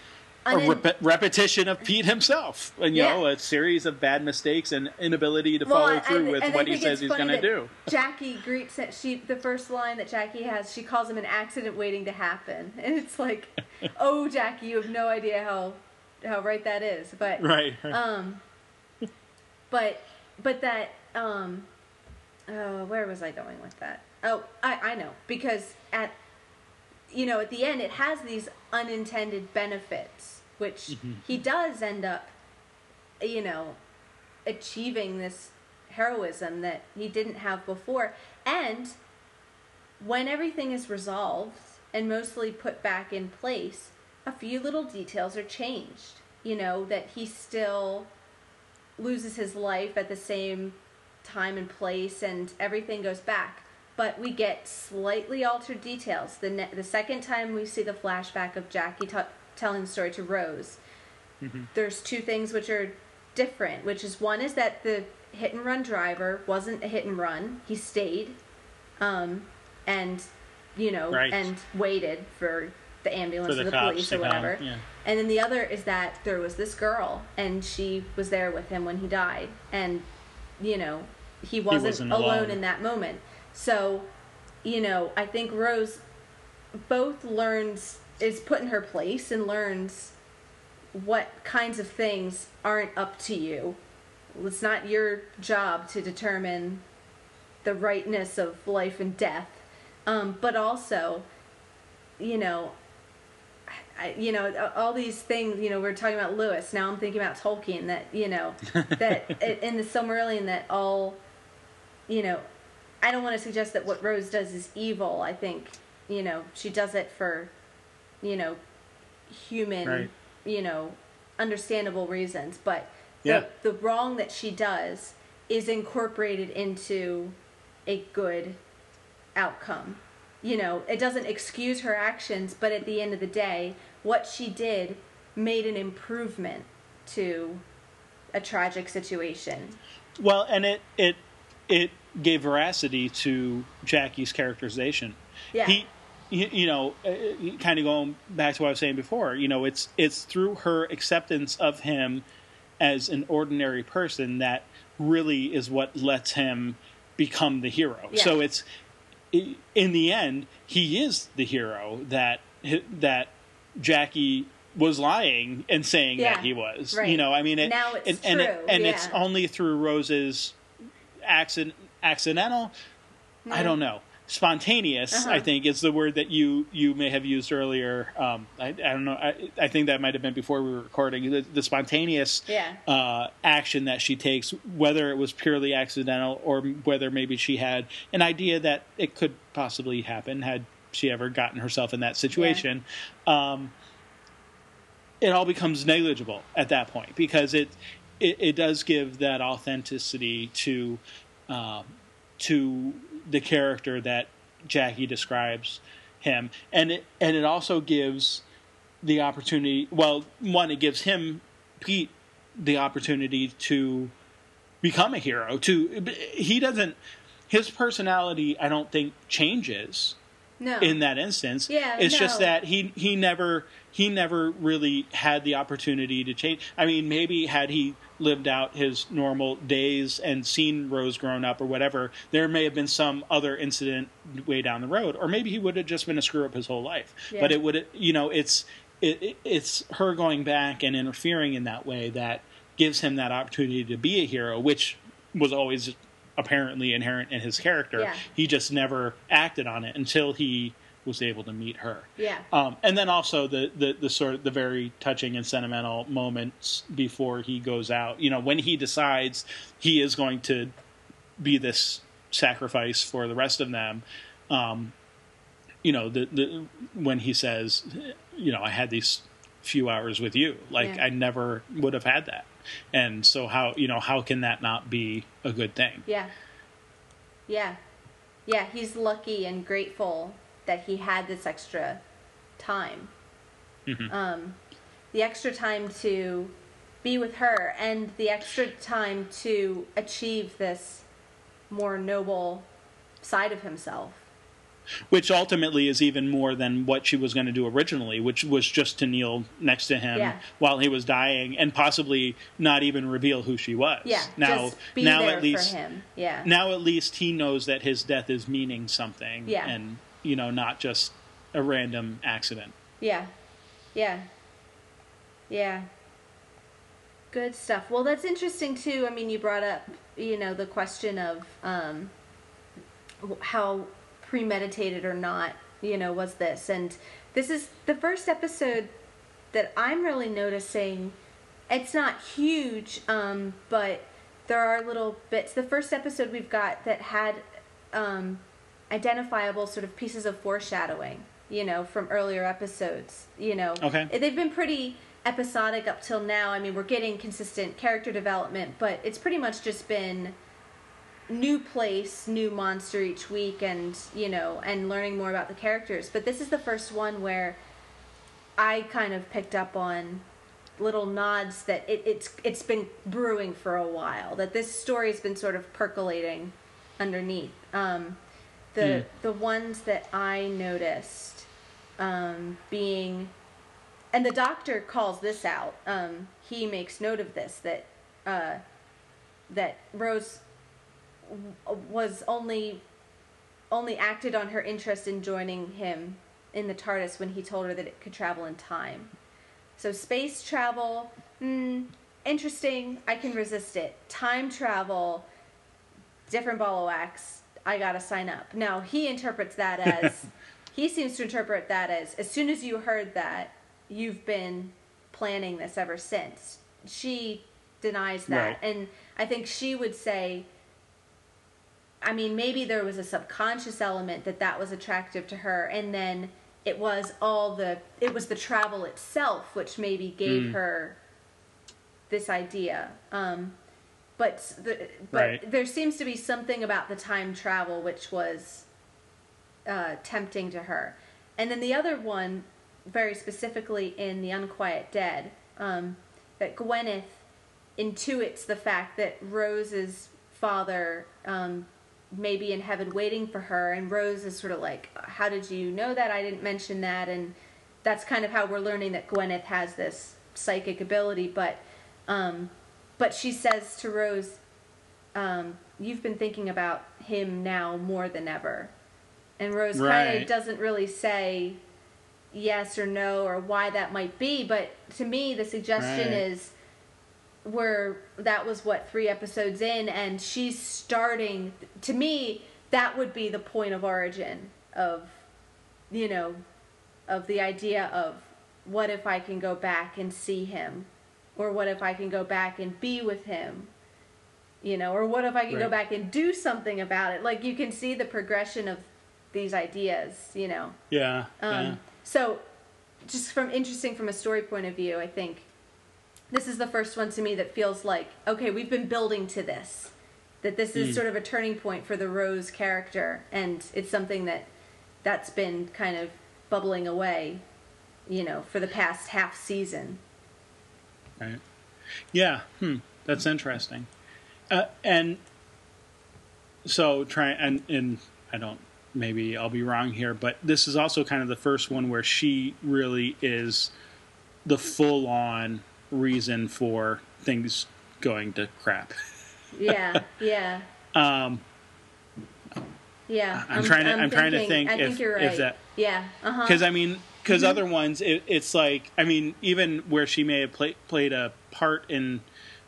a rep- repetition of Pete himself, and you Yeah. know, a series of bad mistakes and inability to Well, follow and- through with and what he says he's going to do. Jackie greets. She the first line that Jackie has, she calls him an accident waiting to happen, and it's like, oh, Jackie, you have no idea how how right that is. But Right. um, but but that um, oh, where was I going with that? Oh, I I know because at you know at the end it has these unintended benefits, which Mm-hmm. he does end up you know, achieving this heroism that he didn't have before. And when everything is resolved and mostly put back in place, a few little details are changed. You know, that he still loses his life at the same time and place and everything goes back. But we get slightly altered details. The, ne- the second time we see the flashback of Jackie t- telling the story to Rose, there's two things which are different, which is one is that the hit and run driver wasn't a hit and run. He stayed um, and, you know, Right. and waited for the ambulance For or the the police or whatever. yeah. And then the other is that there was this girl and she was there with him when he died. And, you know, he wasn't, wasn't alone. alone. in that moment. So, you know, I think Rose both learns, is put in her place and learns what kinds of things aren't up to you. It's not your job to determine the rightness of life and death. Um, but also, you know, I, you know, all these things, you know, we're talking about Lewis. Now I'm thinking about Tolkien that, you know, that in the Silmarillion that all, you know, I don't want to suggest that what Rose does is evil. I think, you know, she does it for, you know, human, Right. you know, understandable reasons. But the, Yeah. the wrong that she does is incorporated into a good outcome. You know, it doesn't excuse her actions, but at the end of the day, what she did made an improvement to a tragic situation. Well, and it it it gave veracity to Jackie's characterization. Yeah. He, you, know, uh, kind of going back to what I was saying before. You know, it's it's through her acceptance of him as an ordinary person that really is what lets him become the hero. Yeah. So it's in the end, he is the hero that that Jackie was lying and saying Yeah, that he was. right. You know, I mean, it, Now it's and, and, it, true, and it's only through Rose's accident, accidental. I don't know. Spontaneous, Uh-huh. I think, is the word that you you may have used earlier. Um, I, I don't know. I, I think that might have been before we were recording. The, the spontaneous Yeah. uh, action that she takes, whether it was purely accidental or whether maybe she had an idea that it could possibly happen had she ever gotten herself in that situation. Um, it all becomes negligible at that point because it it, it does give that authenticity to um, to the character that Jackie describes him, and it and it also gives the opportunity. Well, one, it gives him Pete the opportunity to become a hero. To he doesn't his personality, I don't think changes No. in that instance. Yeah, it's just that he he never he never really had the opportunity to change. I mean, maybe had he lived out his normal days and seen Rose grown up or whatever, there may have been some other incident way down the road, or maybe he would have just been a screw up his whole life. Yeah. But it would, you know, it's it, it, it's her going back and interfering in that way that gives him that opportunity to be a hero, which was always apparently inherent in his character. Yeah. He just never acted on it until he was able to meet her. Yeah. Um, and then also the, the, the sort of the very touching and sentimental moments before he goes out. You know, when he decides he is going to be this sacrifice for the rest of them. Um, you know, the, the when he says, you know, I had these few hours with you, like Yeah. I never would have had that. And so how you know how can that not be a good thing? Yeah. Yeah. Yeah, he's lucky and grateful that he had this extra time. Mhm. Um, the extra time to be with her and the extra time to achieve this more noble side of himself. Which ultimately is even more than what she was going to do originally, which was just to kneel next to him Yeah. while he was dying and possibly not even reveal who she was. Yeah, now, just be now there at least for him. Yeah. now at least he knows that his death is meaning something. Yeah. and you know not just a random accident. Yeah. Yeah. Yeah. Good stuff. Well, that's interesting too. I mean, you brought up, you know, the question of um, how premeditated or not, you know, was this. And this is the first episode that I'm really noticing it's not huge, um, but there are little bits. The first episode we've got that had um, identifiable sort of pieces of foreshadowing, you know, from earlier episodes. You know, Okay. they've been pretty episodic up till now. I mean, we're getting consistent character development, but it's pretty much just been new place, new monster each week, and you know, and learning more about the characters. But this is the first one where I kind of picked up on little nods that it, it's it's been brewing for a while. That this story has been sort of percolating underneath. Um, the Mm. the ones that I noticed um, being, and the doctor calls this out. Um, he makes note of this that uh, that Rose was only only acted on her interest in joining him in the TARDIS when he told her that it could travel in time. So space travel, mm, interesting. I can resist it. Time travel, different ball of wax. I gotta sign up. Now he interprets that as he seems to interpret that as as soon as you heard that, you've been planning this ever since. She denies that, Right. and I think she would say. I mean, maybe there was a subconscious element that that was attractive to her, and then it was all the it was the travel itself which maybe gave Mm. her this idea. Um, but the, but Right. there seems to be something about the time travel which was uh, tempting to her. And then the other one, very specifically in The Unquiet Dead, um, that Gwyneth intuits the fact that Rose's father um, may be in heaven waiting for her, and Rose is sort of like, How did you know that? I didn't mention that. And that's kind of how we're learning that Gwyneth has this psychic ability. But, um, but she says to Rose, um, You've been thinking about him now more than ever. And Rose kind of doesn't really say yes or no or why that might be, but to me, the suggestion Right. is where that was what three episodes in, and she's starting. To me, that would be the point of origin of, you know, of the idea of what if I can go back and see him, or what if I can go back and be with him, you know, or what if I can go back and do something about it? Like you can see the progression of these ideas, you know. Yeah. Um, yeah. So, just from interesting from a story point of view, I think this is the first one to me that feels like okay, we've been building to this, that this is Mm. sort of a turning point for the Rose character, and it's something that that's been kind of bubbling away, you know, for the past half season. Right. Yeah. Hmm. That's interesting. Uh, and so try and and I don't maybe I'll be wrong here, but this is also kind of the first one where she really is the full on reason for things going to crap. Yeah, yeah, Um, yeah. I'm trying to- I'm trying to think I think if- you're if right. that- yeah, uh huh. because I mean, because other ones, it, it's like I mean, even where she may have play, played a part in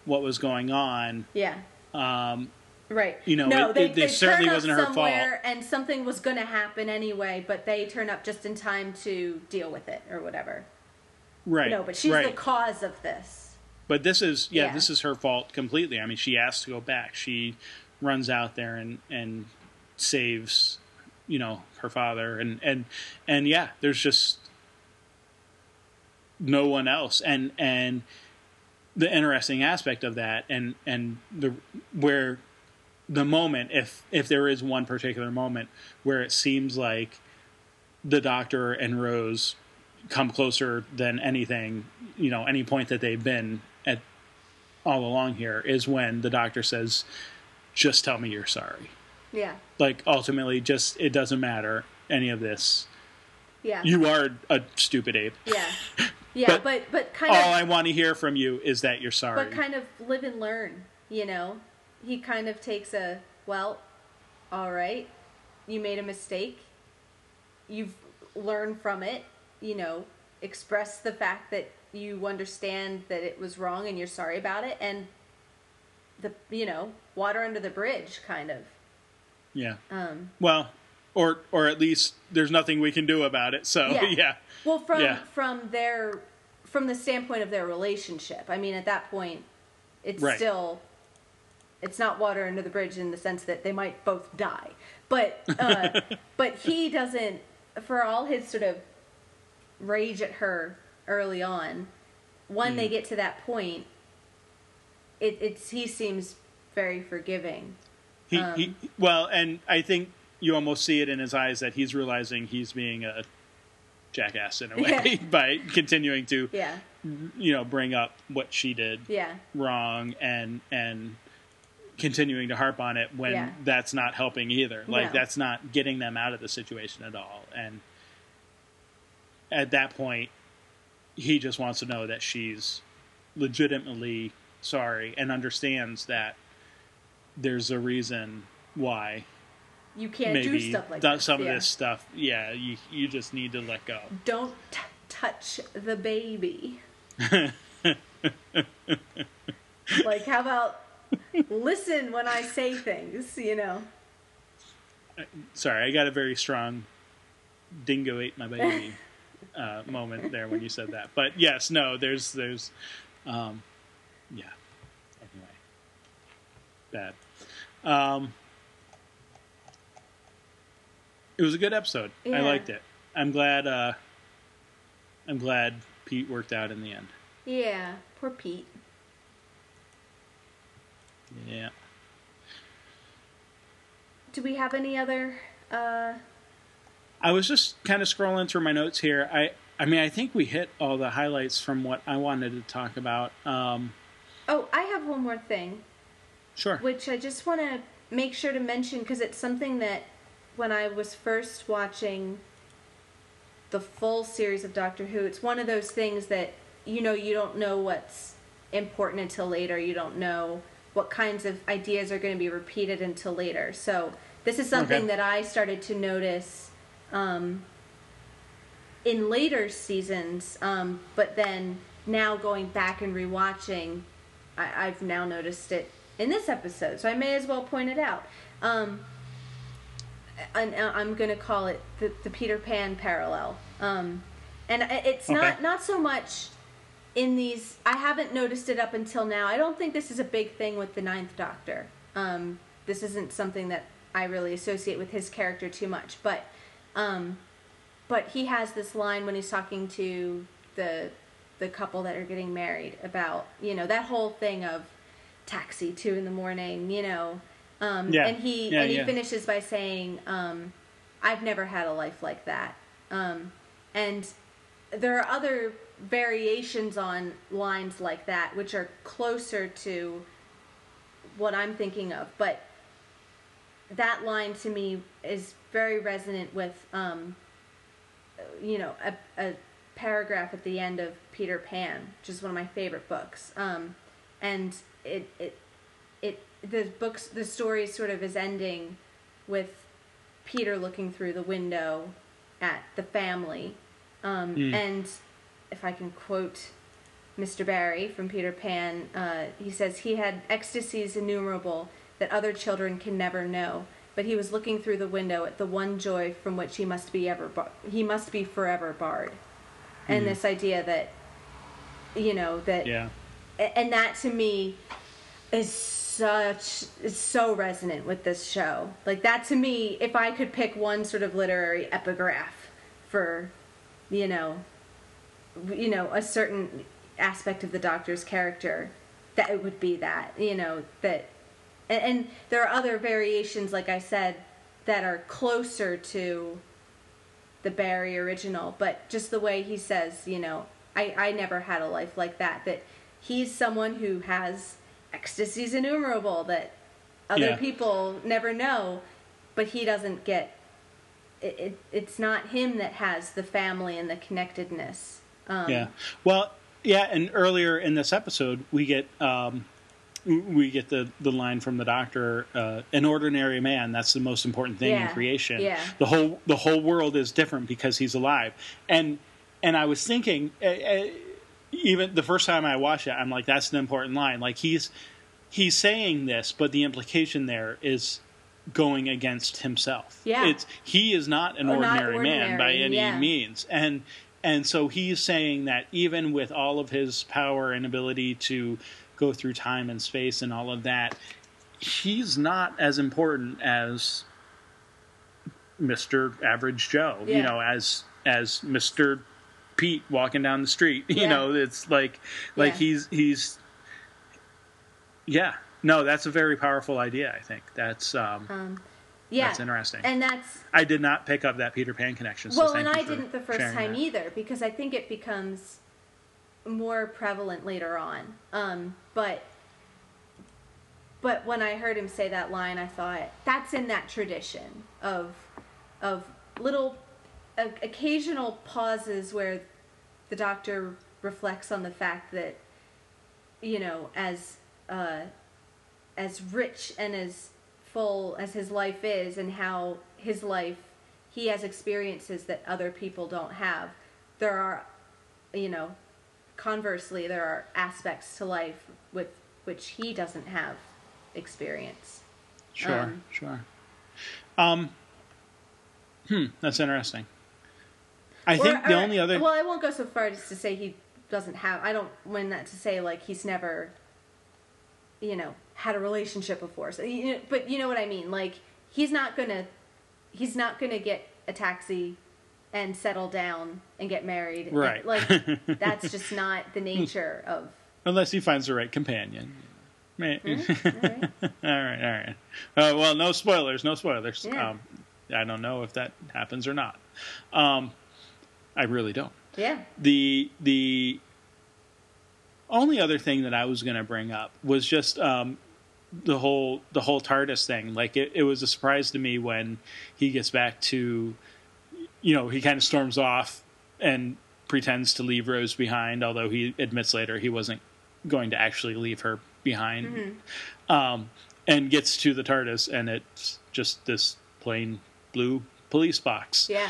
what was going on, yeah. um, Right. You know, no, it- they, it- they certainly wasn't her fault. And something was going to happen anyway, but they turn up just in time to deal with it or whatever. Right? No, but she's right. the cause of this. But this is yeah, Yeah. this is her fault completely. I mean, she asked to go back. She runs out there and and saves, you know, her father and and and yeah, there's just no one else. And and the interesting aspect of that and and the where the moment if if there is one particular moment where it seems like the doctor and Rose come closer than anything, you know, any point that they've been at all along here is when the doctor says, "Just tell me you're sorry." Yeah. Like ultimately, just it doesn't matter any of this. Yeah. You are a stupid ape. yeah. Yeah, But but but kind All of all I want to hear from you is that you're sorry. but kind of live and learn, you know. He kind of takes a well, all right. You made a mistake. You've learned from it, you know, express the fact that you understand that it was wrong and you're sorry about it and the you know, water under the bridge kind of. yeah. Um Well, or or at least there's nothing we can do about it. So Yeah. yeah, Well, from Yeah. from their from the standpoint of their relationship. I mean, at that point, it's Right. still it's not water under the bridge in the sense that they might both die. But uh, but he doesn't for all his sort of rage at her early on. When they get to that point, it, it's he seems very forgiving. He, Um, he well, and I think you almost see it in his eyes that he's realizing he's being a jackass in a way Yeah. by continuing to Yeah, you know bring up what she did yeah, wrong and and continuing to harp on it when that's not helping either like No. that's not getting them out of the situation at all and at that point he just wants to know that she's legitimately sorry and understands that there's a reason why you can't maybe do stuff like that. some yeah. of this stuff yeah you you just need to let go Don't t- touch the baby. like, how about listen when I say things? You know. Uh, sorry i got a very strong dingo ate my baby uh, moment there when you said that. But yes no there's there's um, yeah. Anyway. Bad. Um, it was a good episode. I liked it. I'm glad uh, i'm glad pete worked out in the end. Yeah, poor Pete. yeah. Do we have any other? Uh, I was just kind of scrolling through my notes here. I I mean, I think we hit all the highlights from what I wanted to talk about. Um, oh, I have one more thing, sure. which I just want to make sure to mention because it's something that when I was first watching the full series of Doctor Who, it's one of those things that you know you don't know what's important until later. You don't know what kinds of ideas are going to be repeated until later. So this is something Okay. that I started to notice um, in later seasons, um, but then now going back and rewatching, I, I've now noticed it in this episode. So I may as well point it out. Um, and uh, I'm going to call it the, the Peter Pan parallel. Um, and it's not not so much in these. I haven't noticed it up until now. I don't think this is a big thing with the Ninth Doctor. Um, this isn't something that I really associate with his character too much, but um, but he has this line when he's talking to the the couple that are getting married about you know that whole thing of taxi two in the morning, you know. Um, Yeah. And he Yeah, and he yeah. finishes by saying, um, "I've never had a life like that." Um, and there are other variations on lines like that, which are closer to what I'm thinking of. But that line to me is very resonant with, um, you know, a, a paragraph at the end of Peter Pan, which is one of my favorite books. Um, and it, it, it, the books, the story sort of is ending with Peter looking through the window at the family. Um, Mm. And if I can quote Mr. Barrie from Peter Pan, uh, he says he had ecstasies innumerable that other children can never know. But he was looking through the window at the one joy from which he must be ever bar- he must be forever barred. And Mhm. this idea that you know that Yeah. and that to me is such is so resonant with this show like that to me if i could pick one sort of literary epigraph for you know you know a certain aspect of the doctor's character that it would be that you know that and, and there are other variations like i said that are closer to the barrie original but just the way he says you know i i never had a life like that that he's someone who has ecstasies innumerable that other Yeah. people never know but he doesn't get it, it it's not him that has the family and the connectedness um, Yeah. Well, yeah, and earlier in this episode, we get um, we get the the line from the doctor: uh, "An ordinary man. That's the most important thing in creation. Yeah. The whole the whole world is different because he's alive." And and I was thinking, uh, uh, even the first time I watched it, I'm like, "That's an important line." Like he's he's saying this, but the implication there is going against himself. Yeah. It's he is not an Oh, not ordinary, man by any yeah. means, and and so he's saying that even with all of his power and ability to go through time and space and all of that, he's not as important as Mr. Average Joe, you know, as as Mr. Pete walking down the street. You Yeah. know, it's like like Yeah. he's he's yeah. No, that's a very powerful idea, I think. That's um yeah, that's interesting. and that's I did not pick up that Peter Pan connection. So well, and I didn't the first time that. either because I think it becomes more prevalent later on. Um, but but when I heard him say that line, I thought that's in that tradition of of little o- occasional pauses where the doctor reflects on the fact that you know as uh, as rich and as full as his life is and how his life he has experiences that other people don't have there are you know conversely there are aspects to life with which he doesn't have experience Sure, Um, sure. Um, hmm, that's interesting. I Or- think the or- only other well i won't go so far as to say he doesn't have i don't mean that to say like he's never you know had a relationship before so you know, but you know what i mean like he's not gonna he's not gonna get a taxi and settle down and get married Right. like that's just not the nature of unless he finds the right companion. All right. all right, all right. Uh, well, no spoilers, no spoilers. Yeah. Um, I don't know if that happens or not. Um, I really don't. yeah the the only other thing that I was going to bring up was just um, the whole the whole TARDIS thing. Like it, it was a surprise to me when he gets back to, you know, he kind of storms off and pretends to leave Rose behind, although he admits later he wasn't going to actually leave her behind. Um, and gets to the TARDIS, and it's just this plain blue police box yeah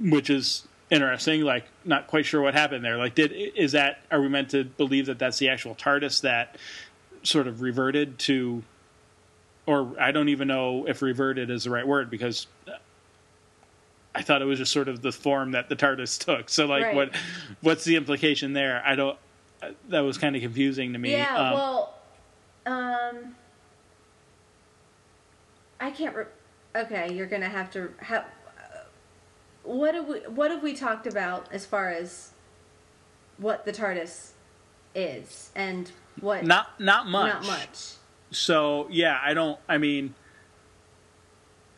which is interesting. Like, not quite sure what happened there. Like, did is that are we meant to believe that that's the actual TARDIS that sort of reverted to, or I don't even know if reverted is the right word because I thought it was just sort of the form that the TARDIS took. So, like, Right. what what's the implication there? I don't. That was kind of confusing to me. Yeah, Um, well, um, I can't. Re- okay, you're gonna have to. Ha- what have we What have we talked about as far as what the TARDIS is and what not not much. Not much. So yeah, I don't. I mean,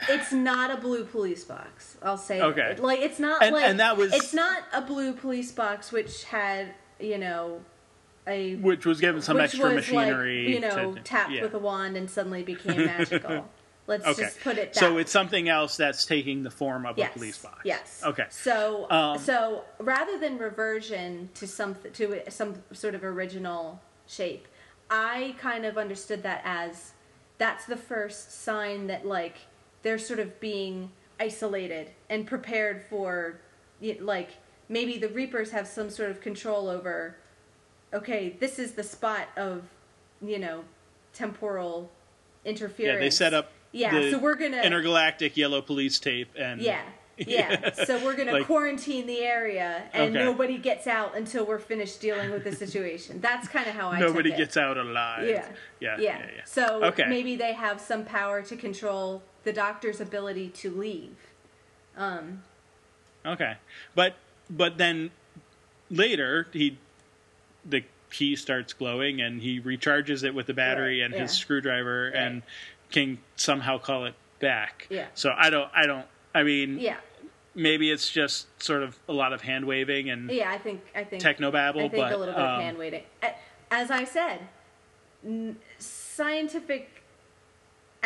It's not a blue police box. I'll say. Okay. that. Like it's not And- like and that was- It's not a blue police box which had you know a which was given some extra machinery. like, you know, to, tapped yeah. with a wand and suddenly became magical. Let's Okay. just put it that So way. it's something else that's taking the form of yes, a police box. Yes. Okay. So Um, so rather than reversion to some to some sort of original shape, I kind of understood that as that's the first sign that like they're sort of being isolated and prepared for like maybe the reapers have some sort of control over okay this is the spot of you know temporal interference Yeah, they set up yeah so we're gonna intergalactic yellow police tape and yeah yeah so we're gonna Like- quarantine the area and Okay. nobody gets out until we're finished dealing with the situation that's kind of how i nobody gets out alive. yeah Yeah. yeah, Yeah. yeah. so Okay. maybe they have some power to control the doctor's ability to leave Okay. But but then later he the key starts glowing and he recharges it with the battery Right, and yeah. his screwdriver and can somehow call it back. Yeah. So I don't I don't I mean yeah maybe it's just sort of a lot of hand waving and yeah i think i think technobabble I think but a little bit of um, hand waiting. As I said, n- scientific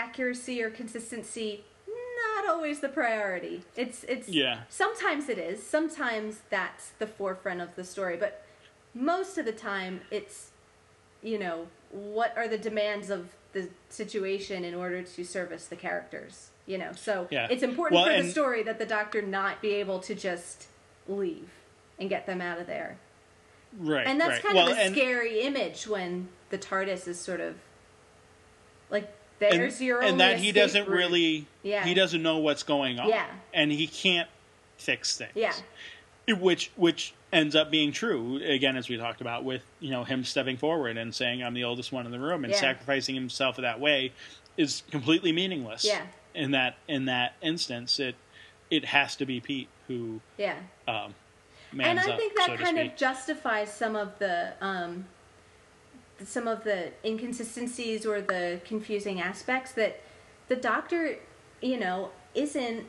accuracy or consistency not always the priority. It's it's Yeah. Sometimes it is. Sometimes that's the forefront of the story, but most of the time it's you know what are the demands of the situation in order to service the characters. You know, so Yeah. it's important Well, for and- the story that the doctor not be able to just leave and get them out of there. right. And that's right. kind well, of a and, scary image when the TARDIS is sort of like and, there's your and that he doesn't route. really Yeah. he doesn't know what's going on Yeah. and he can't fix things Yeah. which which ends up being true again as we talked about with you know him stepping forward and saying I'm the oldest one in the room and Yeah. sacrificing himself that way is completely meaningless. Yeah. In that in that instance, it it has to be Pete who Yeah. um, and I up, think that so kind of justifies some of the um, some of the inconsistencies or the confusing aspects that the doctor, you know, isn't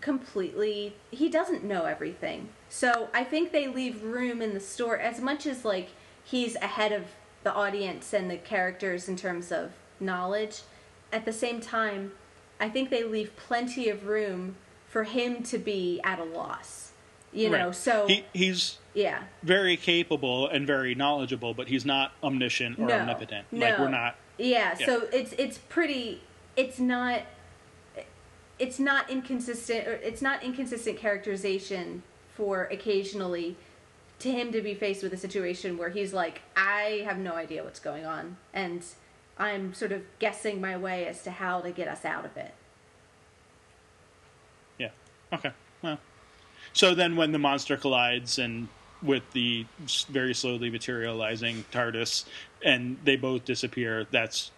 completely he doesn't know everything. So I think they leave room in the story as much as like he's ahead of the audience and the characters in terms of knowledge. At the same time, I think they leave plenty of room for him to be at a loss. You know, Right. so he he's yeah. very capable and very knowledgeable, but he's not omniscient or no, omnipotent. No. Like we're not. Yeah, Yeah. so it's it's pretty. It's not. It's not inconsistent. Or it's not inconsistent characterization for occasionally to him to be faced with a situation where he's like, I have no idea what's going on, and I'm sort of guessing my way as to how to get us out of it. Yeah. Okay. Well. So then, when the monster collides and with the very slowly materializing TARDIS, and they both disappear, that's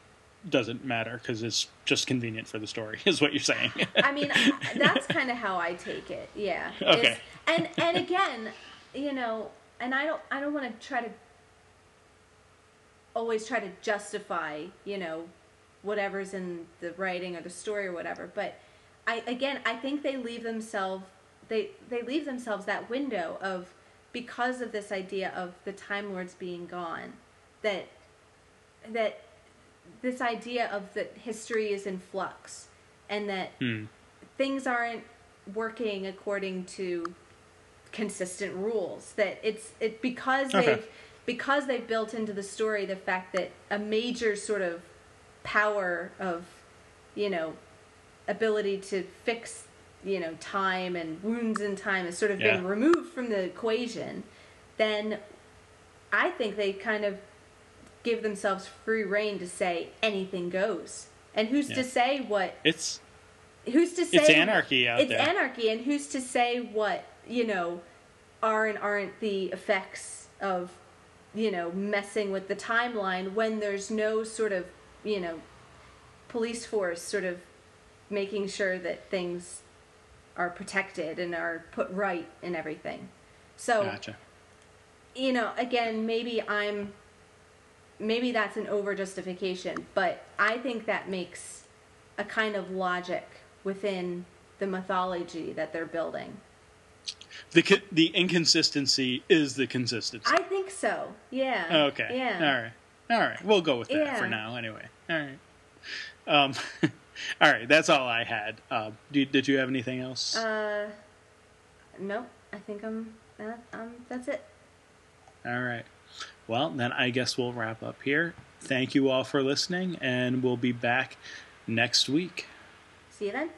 doesn't matter because it's just convenient for the story, is what you're saying. I mean, that's kind of how I take it. Yeah. Okay. It's- And and again, you know, and I don't I don't want to try to always try to justify, you know, whatever's in the writing or the story or whatever, but I again, I think they leave themselves they they leave themselves that window of because of this idea of the time lords being gone that that this idea of that history is in flux and that Hmm. things aren't working according to consistent rules that it's it because Okay. they've because they've built into the story the fact that a major sort of power of you know ability to fix you know time and wounds in time has sort of been removed from the equation then i think they kind of give themselves free reign to say anything goes and who's Yeah. to say what It's who's to say It's anarchy out it's there. anarchy and who's to say what you know are and aren't the effects of you know messing with the timeline when there's no sort of you know police force sort of making sure that things are protected and are put right and everything so gotcha. you know, again, maybe I'm, maybe that's an over justification, but I think that makes a kind of logic within the mythology that they're building. The the inconsistency is the consistency. I think so. Yeah. okay. Yeah. All right. All right. We'll go with that Yeah. for now. Anyway. All right. Um. all right. That's all I had. Uh, did, did you have anything else? Uh, nope. I think I'm. Uh, um, that's it. All right. Well, then I guess we'll wrap up here. Thank you all for listening, and we'll be back next week. See you then.